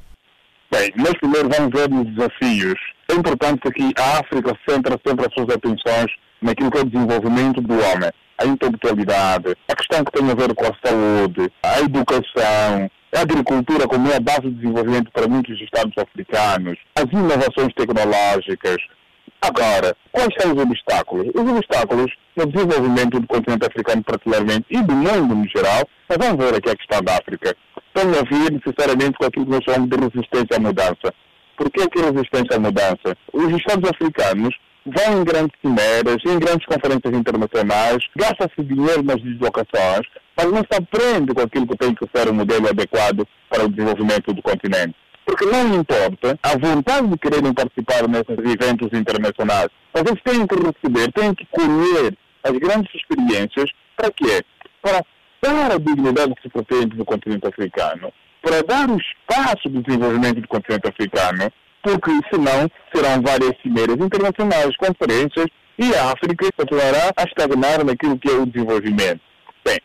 K: Bem, nós primeiro vamos ver os desafios. É importante que a África centra sempre as suas atenções naquilo que é o desenvolvimento do homem, a intelectualidade, a questão que tem a ver com a saúde, a educação, a agricultura como é a base de desenvolvimento para muitos estados africanos, as inovações tecnológicas. Agora, quais são os obstáculos? Os obstáculos no desenvolvimento do continente africano particularmente e do mundo no geral, mas vamos ver aqui a questão da África, tem a ver necessariamente com aquilo que nós chamamos de resistência à mudança. Por que, que resistência à mudança? Os estados africanos vão em grandes cimeras, em grandes conferências internacionais, gasta-se dinheiro nas deslocações, mas não se aprende com aquilo que tem que ser o um modelo adequado para o desenvolvimento do continente. Porque não importa a vontade de quererem participar nesses eventos internacionais, mas eles têm que receber, têm que colher as grandes experiências para quê? Para dar a dignidade que se pretende do continente africano, para dar o espaço de desenvolvimento do continente africano, porque senão serão várias cimeiras internacionais, conferências, e a África continuará a estagnar naquilo que é o desenvolvimento. Bem,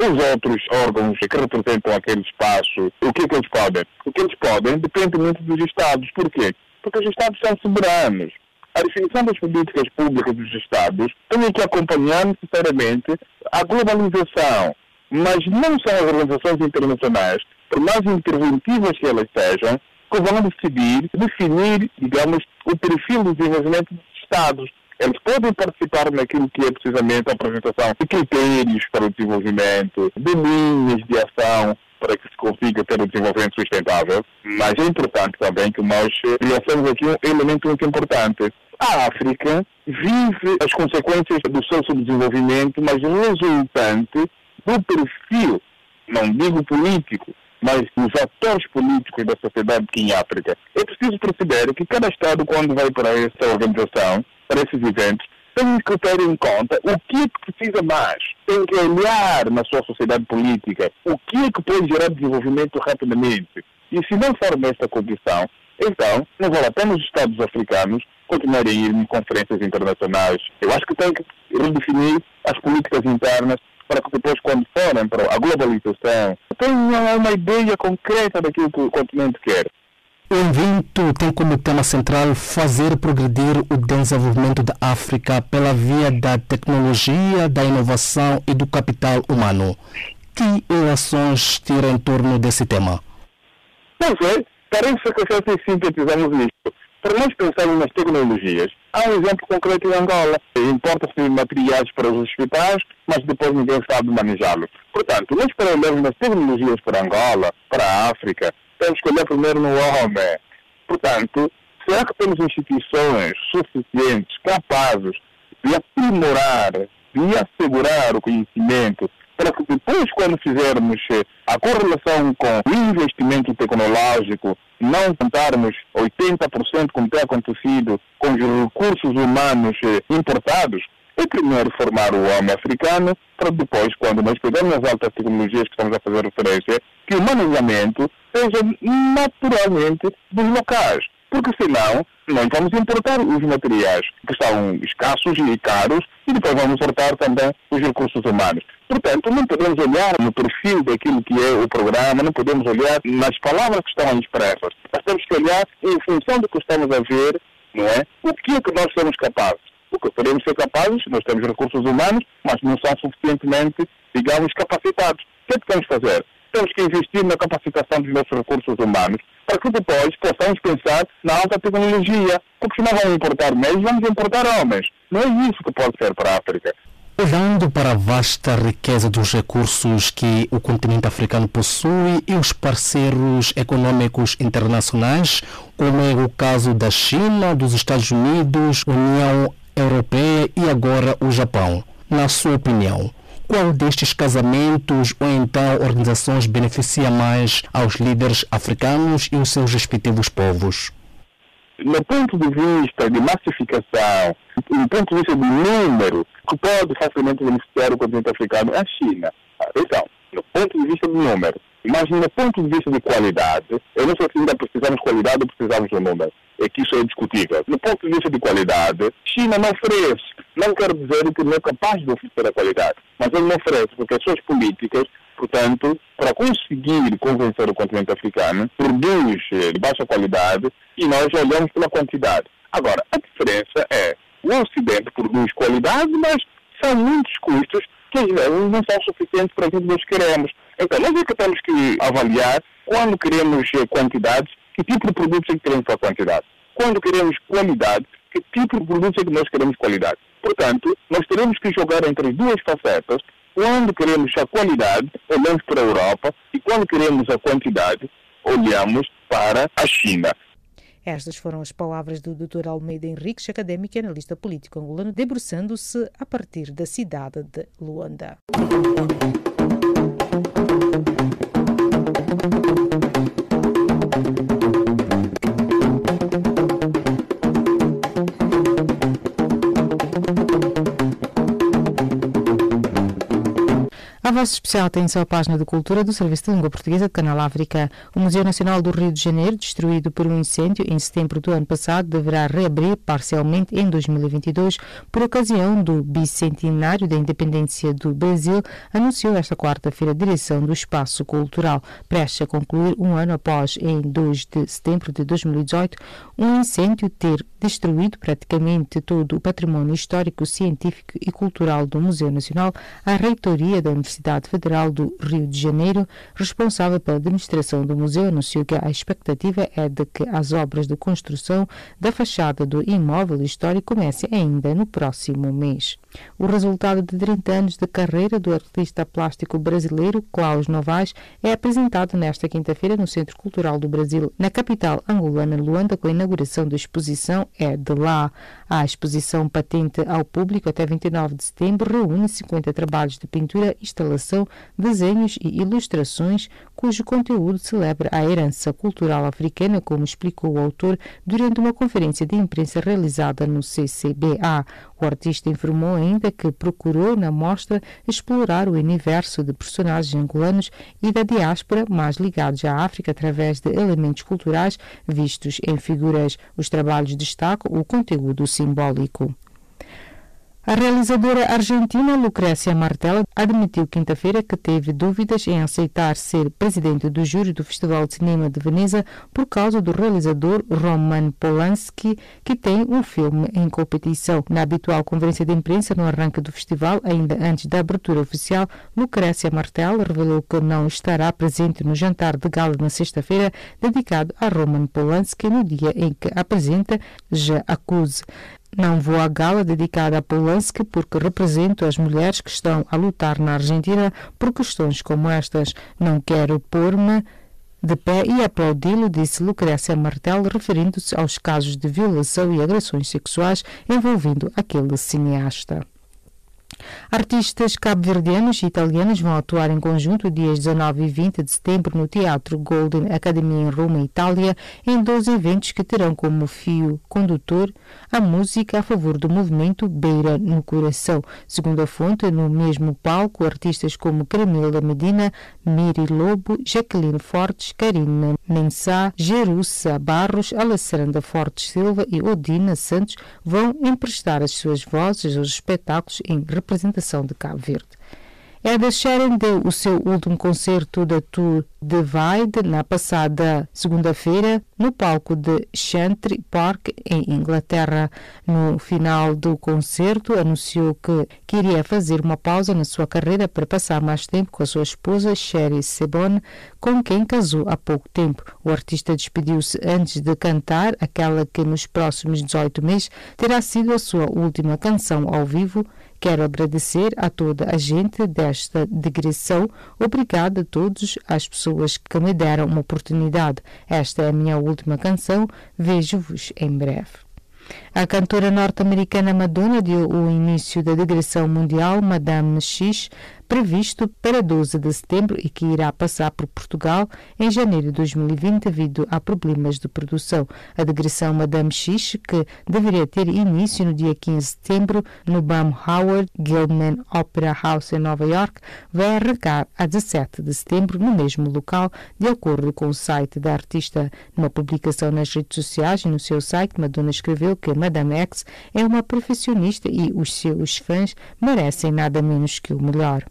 K: os outros órgãos que representam aquele espaço, o que, é que eles podem? O que eles podem depende muito dos Estados. Por quê? Porque os Estados são soberanos. A definição das políticas públicas dos Estados tem que acompanhar necessariamente a globalização. Mas não são as organizações internacionais, por mais interventivas que elas sejam, que vão decidir, definir, digamos, o perfil do desenvolvimento dos Estados. Eles podem participar naquilo que é precisamente a apresentação de critérios para o desenvolvimento, de linhas de ação para que se consiga ter o desenvolvimento sustentável, mas é importante também que nós realçamos aqui um elemento muito importante. A África vive as consequências do seu subdesenvolvimento, mas resultante do perfil, não digo político, mas dos atores políticos da sociedade aqui em África. É preciso perceber que cada Estado, quando vai para essa organização, para esses eventos, tem que ter em conta o que é que precisa mais. Tem que olhar na sua sociedade política o que é que pode gerar desenvolvimento rapidamente. E se não for nesta condição, então não vale a pena os Estados africanos continuarem a ir em conferências internacionais. Eu acho que tem que redefinir as políticas internas para que depois, quando forem para a globalização, tenham uma ideia concreta daquilo que o continente quer.
B: O evento tem como tema central fazer progredir o desenvolvimento da África pela via da tecnologia, da inovação e do capital humano. Que ações tira em torno desse tema?
K: Não sei, parece que já sintetizamos isto. Para nós pensarmos nas tecnologias, há um exemplo concreto em Angola. Importa-se materiais para os hospitais, mas depois ninguém sabe manejá-los. Portanto, nós para olharmos nas tecnologias para Angola, para a África, temos que olhar primeiro no homem. Portanto, será que temos instituições suficientes, capazes de aprimorar, de assegurar o conhecimento, para que depois, quando fizermos a correlação com o investimento tecnológico, não contarmos 80% como tem acontecido com os recursos humanos eh, importados, é primeiro formar o homem africano, para depois, quando nós pegamos as altas tecnologias que estamos a fazer referência, que o manejamento seja naturalmente dos locais. Porque senão, nós vamos importar os materiais que são escassos e caros e depois vamos importar também os recursos humanos. Portanto, não podemos olhar no perfil daquilo que é o programa, não podemos olhar nas palavras que estão expressas. Nós temos que olhar em função do que estamos a ver, não é? O que é que nós somos capazes? Porque podemos ser capazes, nós temos recursos humanos, mas não são suficientemente, digamos, capacitados. O que é que temos que fazer? Temos que investir na capacitação dos nossos recursos humanos para que depois possamos pensar na alta tecnologia. Porque se não vamos importar meios, vamos importar homens. Não é isso que pode ser para a África.
B: Olhando para a vasta riqueza dos recursos que o continente africano possui e os parceiros econômicos internacionais, como é o caso da China, dos Estados Unidos, União Europeia e agora o Japão. Na sua opinião, qual destes casamentos ou então organizações beneficia mais aos líderes africanos e os seus respectivos povos?
K: No ponto de vista de massificação, no ponto de vista do número, que pode facilmente beneficiar o continente africano é a China. Então, no ponto de vista do número, mas no ponto de vista de qualidade, eu não sei se ainda precisamos de qualidade ou precisamos do número. É que isso é discutível. No ponto de vista de qualidade, China não oferece. Não quero dizer que não é capaz de oferecer a qualidade, mas ele não oferece porque as suas políticas Portanto, para conseguir convencer o continente africano, produz eh, de baixa qualidade e nós olhamos pela quantidade. Agora, a diferença é, o Ocidente produz qualidade, mas são muitos custos que não são suficientes para aquilo que nós queremos. Então, nós é que temos que avaliar quando queremos eh, quantidade, que tipo de produtos é que queremos para quantidade. Quando queremos qualidade, que tipo de produtos é que nós queremos qualidade. Portanto, nós teremos que jogar entre duas facetas quando queremos a qualidade, olhamos para a Europa e quando queremos a quantidade, olhamos para a China.
A: Estas foram as palavras do Dr. Almeida Henriques, académico e analista político angolano, debruçando-se a partir da cidade de Luanda. A Voz Especial tem sua página de cultura do Serviço de Língua Portuguesa do Canal África. O Museu Nacional do Rio de Janeiro, destruído por um incêndio em setembro do ano passado, deverá reabrir parcialmente em 2022 por ocasião do bicentenário da independência do Brasil, anunciou esta quarta-feira a direção do Espaço Cultural, prestes a concluir um ano após, em 2 de setembro de 2018, um incêndio ter destruído praticamente todo o património histórico, científico e cultural do Museu Nacional, a reitoria da Universidade Universidade Federal do Rio de Janeiro, responsável pela administração do museu, anunciou que a expectativa é de que as obras de construção da fachada do imóvel histórico comecem ainda no próximo mês. O resultado de 30 anos de carreira do artista plástico brasileiro Klaus Novaes é apresentado nesta quinta-feira no Centro Cultural do Brasil, na capital angolana Luanda, com a inauguração da exposição É de Lá. A exposição patente ao público até 29 de setembro reúne 50 trabalhos de pintura, instalação, desenhos e ilustrações cujo conteúdo celebra a herança cultural africana, como explicou o autor durante uma conferência de imprensa realizada no CCBA. O artista informou ainda que procurou na mostra explorar o universo de personagens angolanos e da diáspora mais ligados à África através de elementos culturais vistos em figuras. Os trabalhos destacam o conteúdo simbólico. A realizadora argentina Lucrécia Martella admitiu quinta-feira que teve dúvidas em aceitar ser presidente do júri do Festival de Cinema de Veneza por causa do realizador Roman Polanski, que tem um filme em competição. Na habitual conferência de imprensa no arranque do festival, ainda antes da abertura oficial, Lucrécia Martella revelou que não estará presente no jantar de gala na sexta-feira dedicado a Roman Polanski no dia em que apresenta Já Acuse. Não vou à gala dedicada a Polanski porque represento as mulheres que estão a lutar na Argentina por questões como estas. Não quero pôr-me de pé e aplaudi-lo, disse Lucrécia Martel, referindo-se aos casos de violação e agressões sexuais envolvendo aquele cineasta. Artistas cabo-verdianos e italianos vão atuar em conjunto dias 19 e 20 de setembro no Teatro Golden Academy em Roma, Itália, em dois eventos que terão como fio condutor a música a favor do movimento Beira no Coração. Segundo a fonte, no mesmo palco, artistas como Camila Medina, Miri Lobo, Jacqueline Fortes, Karina Mensá, Jerusa Barros, Alessandra Fortes Silva e Odina Santos vão emprestar as suas vozes aos espetáculos em representação de Cabo Verde. Ed Sheeran deu o seu último concerto da Tour Divide na passada segunda-feira no palco de Chantry Park, em Inglaterra. No final do concerto, anunciou que queria fazer uma pausa na sua carreira para passar mais tempo com a sua esposa, Sherry Sebone, com quem casou há pouco tempo. O artista despediu-se antes de cantar aquela que nos próximos 18 meses terá sido a sua última canção ao vivo Quero agradecer a toda a gente desta digressão. Obrigada a todas as pessoas que me deram uma oportunidade. Esta é a minha última canção. Vejo-vos em breve. A cantora norte-americana Madonna deu o início da digressão mundial Madame X previsto para 12 de setembro e que irá passar por Portugal em janeiro de 2020 devido a problemas de produção. A digressão Madame X, que deveria ter início no dia 15 de setembro no BAM Howard Gilman Opera House em Nova York, vai arrancar a 17 de setembro no mesmo local, de acordo com o site da artista. Numa publicação nas redes sociais e no seu site, Madonna escreveu que Madame X é uma profissionista e os seus fãs merecem nada menos que o melhor.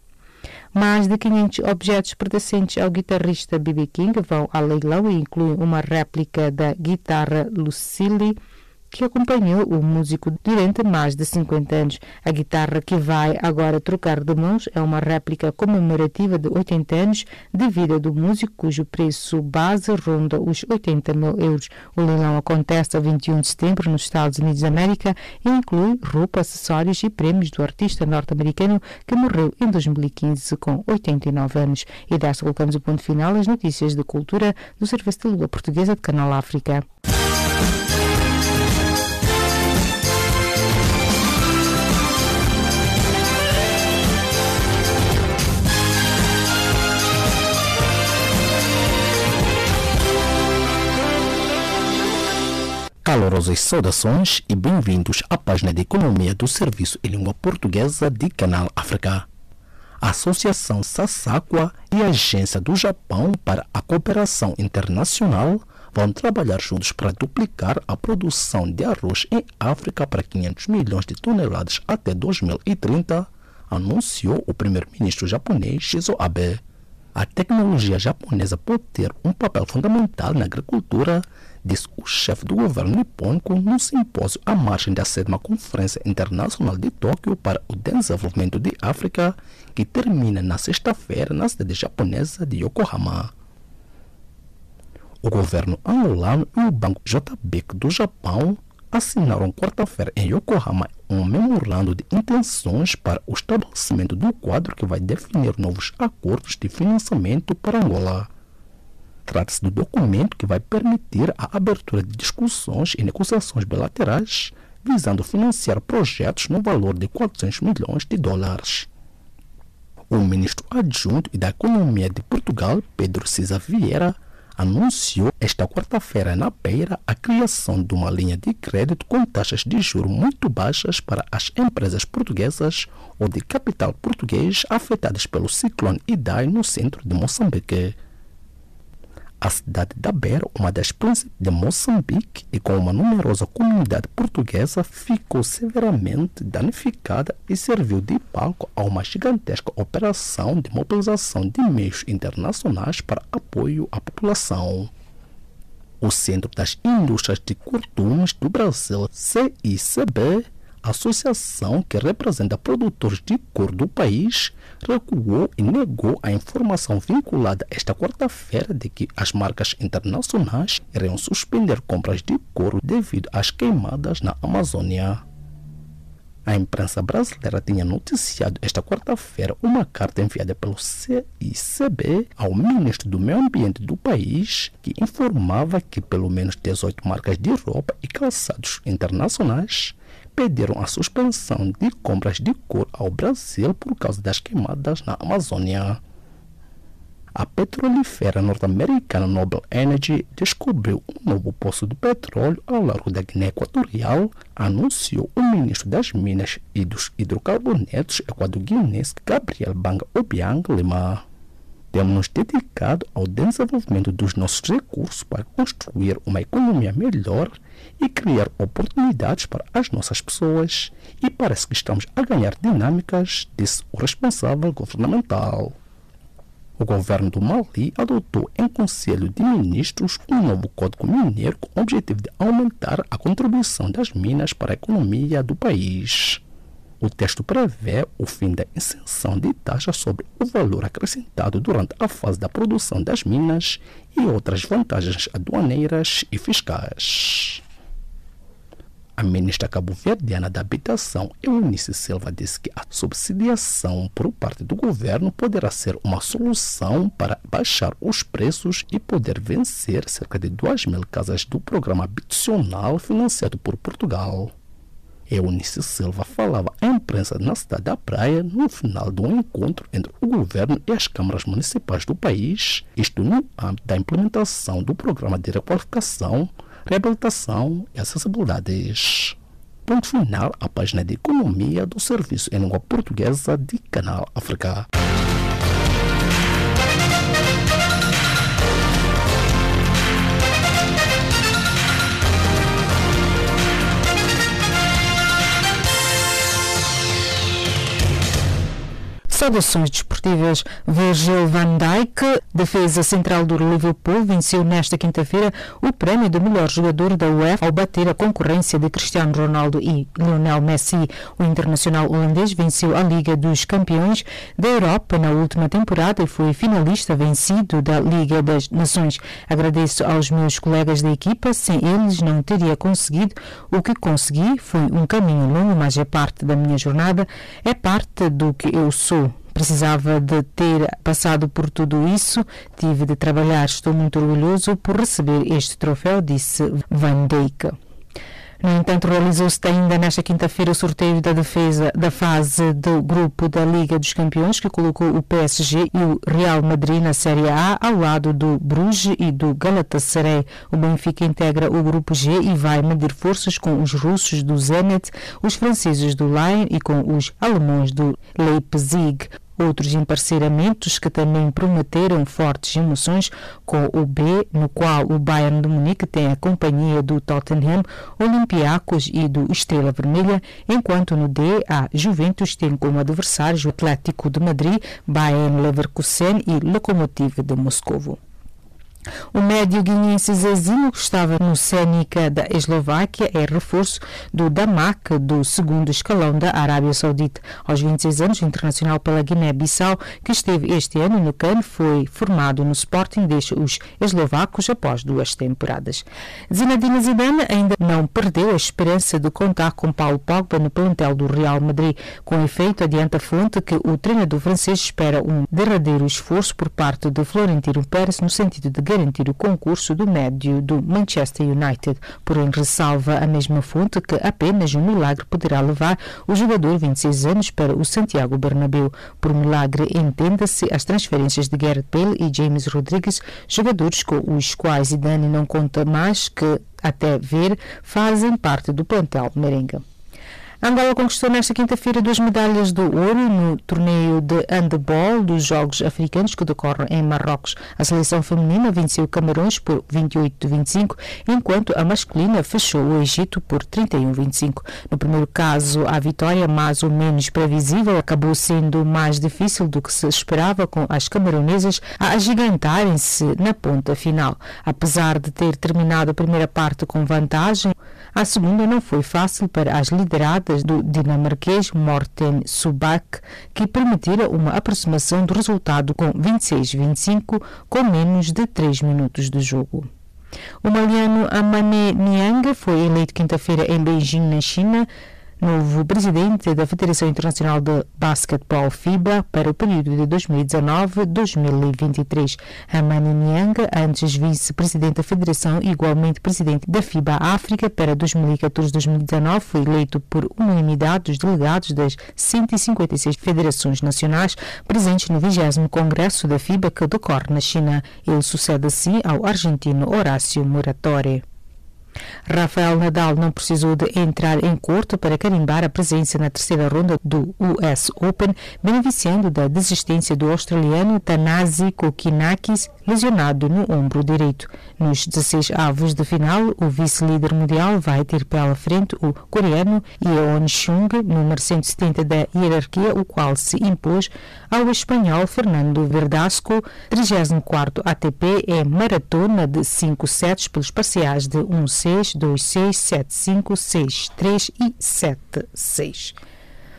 A: Mais de 500 objetos pertencentes ao guitarrista B.B. King vão a leilão e incluem uma réplica da guitarra Lucille que acompanhou o músico durante mais de 50 anos. A guitarra que vai agora trocar de mãos é uma réplica comemorativa de 80 anos de vida do músico, cujo preço base ronda os 80 mil euros. O leilão acontece a 21 de setembro nos Estados Unidos da América e inclui roupa, acessórios e prêmios do artista norte-americano que morreu em 2015 com 89 anos. E desta colocamos o ponto final às notícias de cultura do Serviço de Língua Portuguesa de Canal África.
B: Calorosas saudações e bem-vindos à página de Economia do Serviço em Língua Portuguesa de Canal África. A Associação Sasakwa e a Agência do Japão para a Cooperação Internacional vão trabalhar juntos para duplicar a produção de arroz em África para 500 milhões de toneladas até 2030, anunciou o primeiro-ministro japonês Shizo Abe. A tecnologia japonesa pode ter um papel fundamental na agricultura disse o chefe do governo nipônico no simpósio à margem da sétima Conferência Internacional de Tóquio para o Desenvolvimento de África, que termina na sexta-feira na cidade japonesa de Yokohama. O governo angolano e o Banco JBIC do Japão assinaram quarta-feira em Yokohama um memorando de intenções para o estabelecimento do quadro que vai definir novos acordos de financiamento para Angola. Trata-se do documento que vai permitir a abertura de discussões e negociações bilaterais visando financiar projetos no valor de 400 milhões de dólares. O ministro adjunto da Economia de Portugal, Pedro Cisa Vieira, anunciou esta quarta-feira na Beira a criação de uma linha de crédito com taxas de juros muito baixas para as empresas portuguesas ou de capital português afetadas pelo ciclone Idai no centro de Moçambique. A cidade da Beira, uma das príncipes de Moçambique e com uma numerosa comunidade portuguesa, ficou severamente danificada e serviu de palco a uma gigantesca operação de mobilização de meios internacionais para apoio à população. O Centro das Indústrias de Cortumes do Brasil, CICB, associação que representa produtores de couro do país, recuou e negou a informação vinculada esta quarta-feira de que as marcas internacionais iriam suspender compras de couro devido às queimadas na Amazônia. A imprensa brasileira tinha noticiado esta quarta-feira uma carta enviada pelo CICB ao ministro do Meio Ambiente do país, que informava que pelo menos 18 marcas de roupa e calçados internacionais pediram a suspensão de compras de couro ao Brasil por causa das queimadas na Amazônia. A petrolífera norte-americana Noble Energy descobriu um novo poço de petróleo ao largo da Guiné Equatorial, anunciou o ministro das Minas e dos Hidrocarbonetos equado-guinense Gabriel Banga Obiang Lima. Temos nos dedicado ao desenvolvimento dos nossos recursos para construir uma economia melhor e criar oportunidades para as nossas pessoas e parece que estamos a ganhar dinâmicas, disse o responsável governamental. O governo do Mali adotou em Conselho de Ministros um novo Código Mineiro com o objetivo de aumentar a contribuição das minas para a economia do país. O texto prevê o fim da isenção de taxas sobre o valor acrescentado durante a fase da produção das minas e outras vantagens aduaneiras e fiscais. A ministra cabo-verdiana da Habitação, Eunice Silva, disse que a subsidiação por parte do governo poderá ser uma solução para baixar os preços e poder vencer cerca de 2 mil casas do programa habitacional financiado por Portugal. Eunice Silva falava à imprensa na cidade da Praia no final do encontro entre o governo e as câmaras municipais do país, isto no âmbito da implementação do programa de requalificação reabilitação e acessibilidades. Ponto final à página de economia do Serviço em Língua Portuguesa de Canal África.
A: Saudações desportivas. Virgil van Dijk, defesa central do Liverpool, venceu nesta quinta-feira o prémio de melhor jogador da UEFA ao bater a concorrência de Cristiano Ronaldo e Lionel Messi. O internacional holandês venceu a Liga dos Campeões da Europa na última temporada e foi finalista vencido da Liga das Nações. Agradeço aos meus colegas da equipa, sem eles não teria conseguido o que consegui. Foi um caminho longo, mas é parte da minha jornada, é parte do que eu sou precisava de ter passado por tudo isso, tive de trabalhar, estou muito orgulhoso por receber este troféu, disse Van Dijk. No entanto, realizou-se ainda nesta quinta-feira o sorteio da defesa da fase do grupo da Liga dos Campeões, que colocou o PSG e o Real Madrid na Série A ao lado do Bruges e do Galatasaray. O Benfica integra o grupo G e vai medir forças com os russos do Zenit, os franceses do Lyon e com os alemães do Leipzig. Outros emparceramentos que também prometeram fortes emoções com o B, no qual o Bayern de Munique tem a companhia do Tottenham, Olympiacos e do Estrela Vermelha, enquanto no D a Juventus tem como adversários o Atlético de Madrid, Bayern Leverkusen e Lokomotiv de Moscovo. O médio guineense Zezinho, que estava no Senica da Eslováquia, é reforço do Damak, do segundo escalão da Arábia Saudita. Aos 26 anos, internacional pela Guiné-Bissau, que esteve este ano no CAN, foi formado no Sporting, deixa os eslovacos após duas temporadas. Zinedine Zidane ainda não perdeu a esperança de contar com Paulo Pogba no plantel do Real Madrid. Com efeito, adianta a fonte que o treinador francês espera um derradeiro esforço por parte de Florentino Pérez no sentido de garantir o concurso do médio do Manchester United. Porém, ressalva a mesma fonte que apenas um milagre poderá levar o jogador 26 anos para o Santiago Bernabéu. Por milagre, entenda-se as transferências de Gareth Bale e James Rodrigues, jogadores com os quais Zidane não conta mais que, até ver, fazem parte do plantel merengue. Angola conquistou nesta quinta-feira duas medalhas de ouro no torneio de handball dos Jogos Africanos que decorrem em Marrocos. A seleção feminina venceu Camarões por 28-25, enquanto a masculina fechou o Egito por 31-25. No primeiro caso, a vitória, mais ou menos previsível, acabou sendo mais difícil do que se esperava, com as camaronesas a agigantarem-se na ponta final. Apesar de ter terminado a primeira parte com vantagem, a segunda não foi fácil para as lideradas do dinamarquês Morten Subak, que permitiram uma aproximação do resultado com 26-25, com menos de 3 minutos de jogo. O maliano Amane Niang foi eleito quinta-feira em Beijing, na China, novo presidente da Federação Internacional de Basquetebol FIBA para o período de 2019-2023. Amani Niang, antes vice-presidente da Federação e igualmente presidente da FIBA África para 2014-2019, foi eleito por unanimidade dos delegados das 156 federações nacionais presentes no 20 Congresso da FIBA que decorre na China. Ele sucede assim ao argentino Horácio Muratore. Rafael Nadal não precisou de entrar em corte para carimbar a presença na terceira ronda do US Open, beneficiando da desistência do australiano Tanasi Kokinakis lesionado no ombro direito. Nos 16 avos de final, o vice-líder mundial vai ter pela frente o coreano Yeon Chung, número 170 da hierarquia, o qual se impôs ao espanhol Fernando Verdasco, 34º ATP é maratona de 5 sets pelos parciais de 1-6, 2-6, 7-5, 6-3 e 7-6.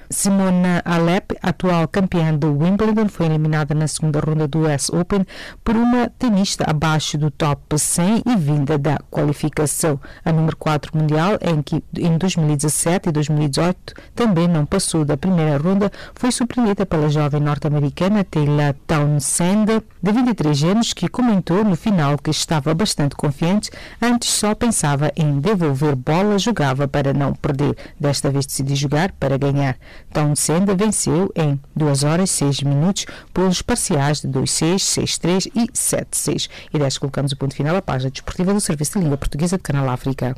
A: Simona Alep, atual campeã do Wimbledon, foi eliminada na segunda ronda do US Open por uma tenista abaixo do top 100 e vinda da qualificação. A número 4 mundial, em que em 2017 e 2018 também não passou da primeira ronda, foi surpreendida pela jovem norte-americana Taylor Townsend, de 23 anos, que comentou no final que estava bastante confiante, antes só pensava em devolver bola, jogava para não perder. Desta vez decidiu jogar para ganhar. Townsend venceu em 2 horas 6 minutos pelos parciais de 2-6, 6-3 e 7-6. E desta colocamos o ponto final à página desportiva do Serviço de Língua Portuguesa de Canal África.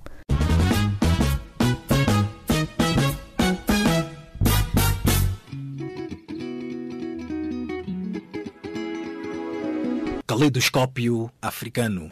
L: Caleidoscópio africano.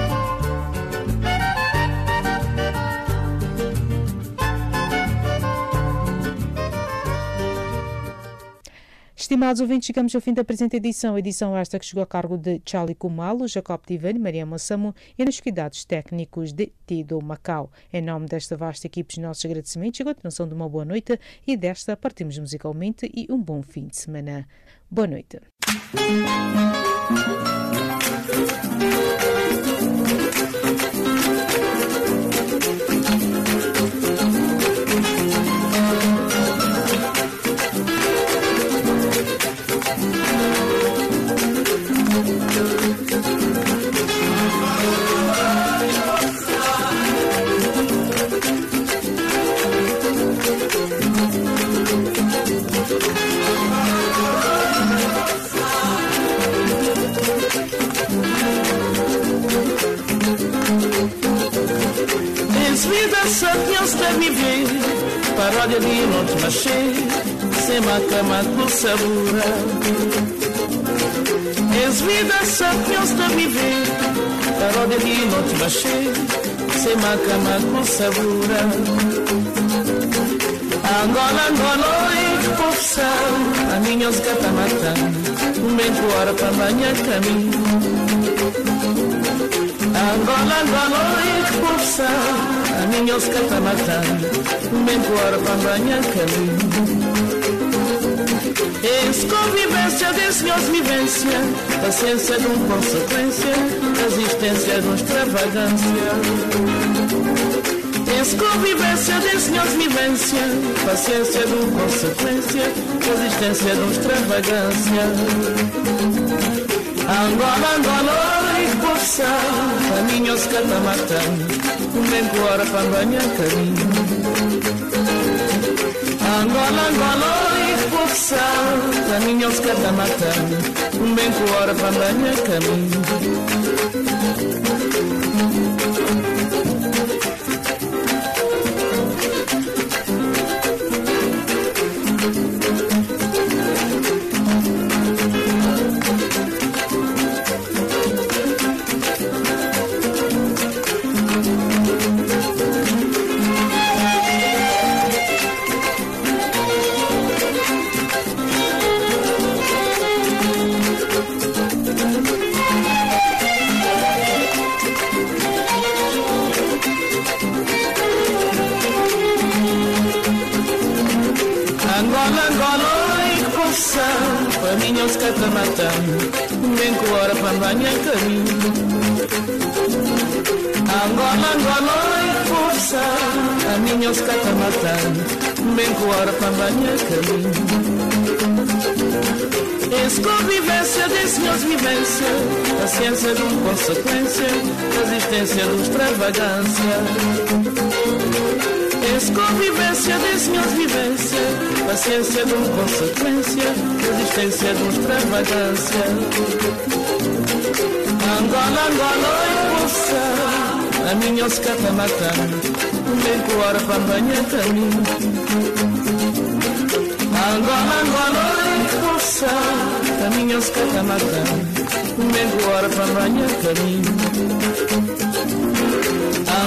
A: Estimados ouvintes, chegamos ao fim da presente edição. edição esta que chegou a cargo de Charlie Kumalo, Jacob Tivani, Maria Mossamo e nos cuidados técnicos de Tido Macau. Em nome desta vasta equipe, os nossos agradecimentos e a continuação de uma boa noite e desta partimos musicalmente e um bom fim de semana. Boa noite.
M: Paródia de noite machê Sema cama com sabura. Angola, Angola, poção A minha os gata matando Um bem hora para banhar caminho Angola, Angola, poção a minha os matando Bem embora para banhar caminho Esse convivência desse meus vivência Paciência de um consequência. Resistência de um extravagância. Esse convivência desse meus vivência Paciência de um consequência. Resistência de um extravagância. Angola, Angola, e poção A minha os cata matando Vem embora para banhar caminho. Angola, Angola e forçar Caminhos que está matando Vem embora para banhar caminho resistência de extravagância. Desse convivência, desenhos vivência, paciência de uma consequência, resistência de uma extravagância. Angola, Angola, oi, poça, a minha os catamatã, bem que hora para banhar caminho. Angola, Angola, oi, poça, a minha os catamatã, bem que hora para banhar caminho.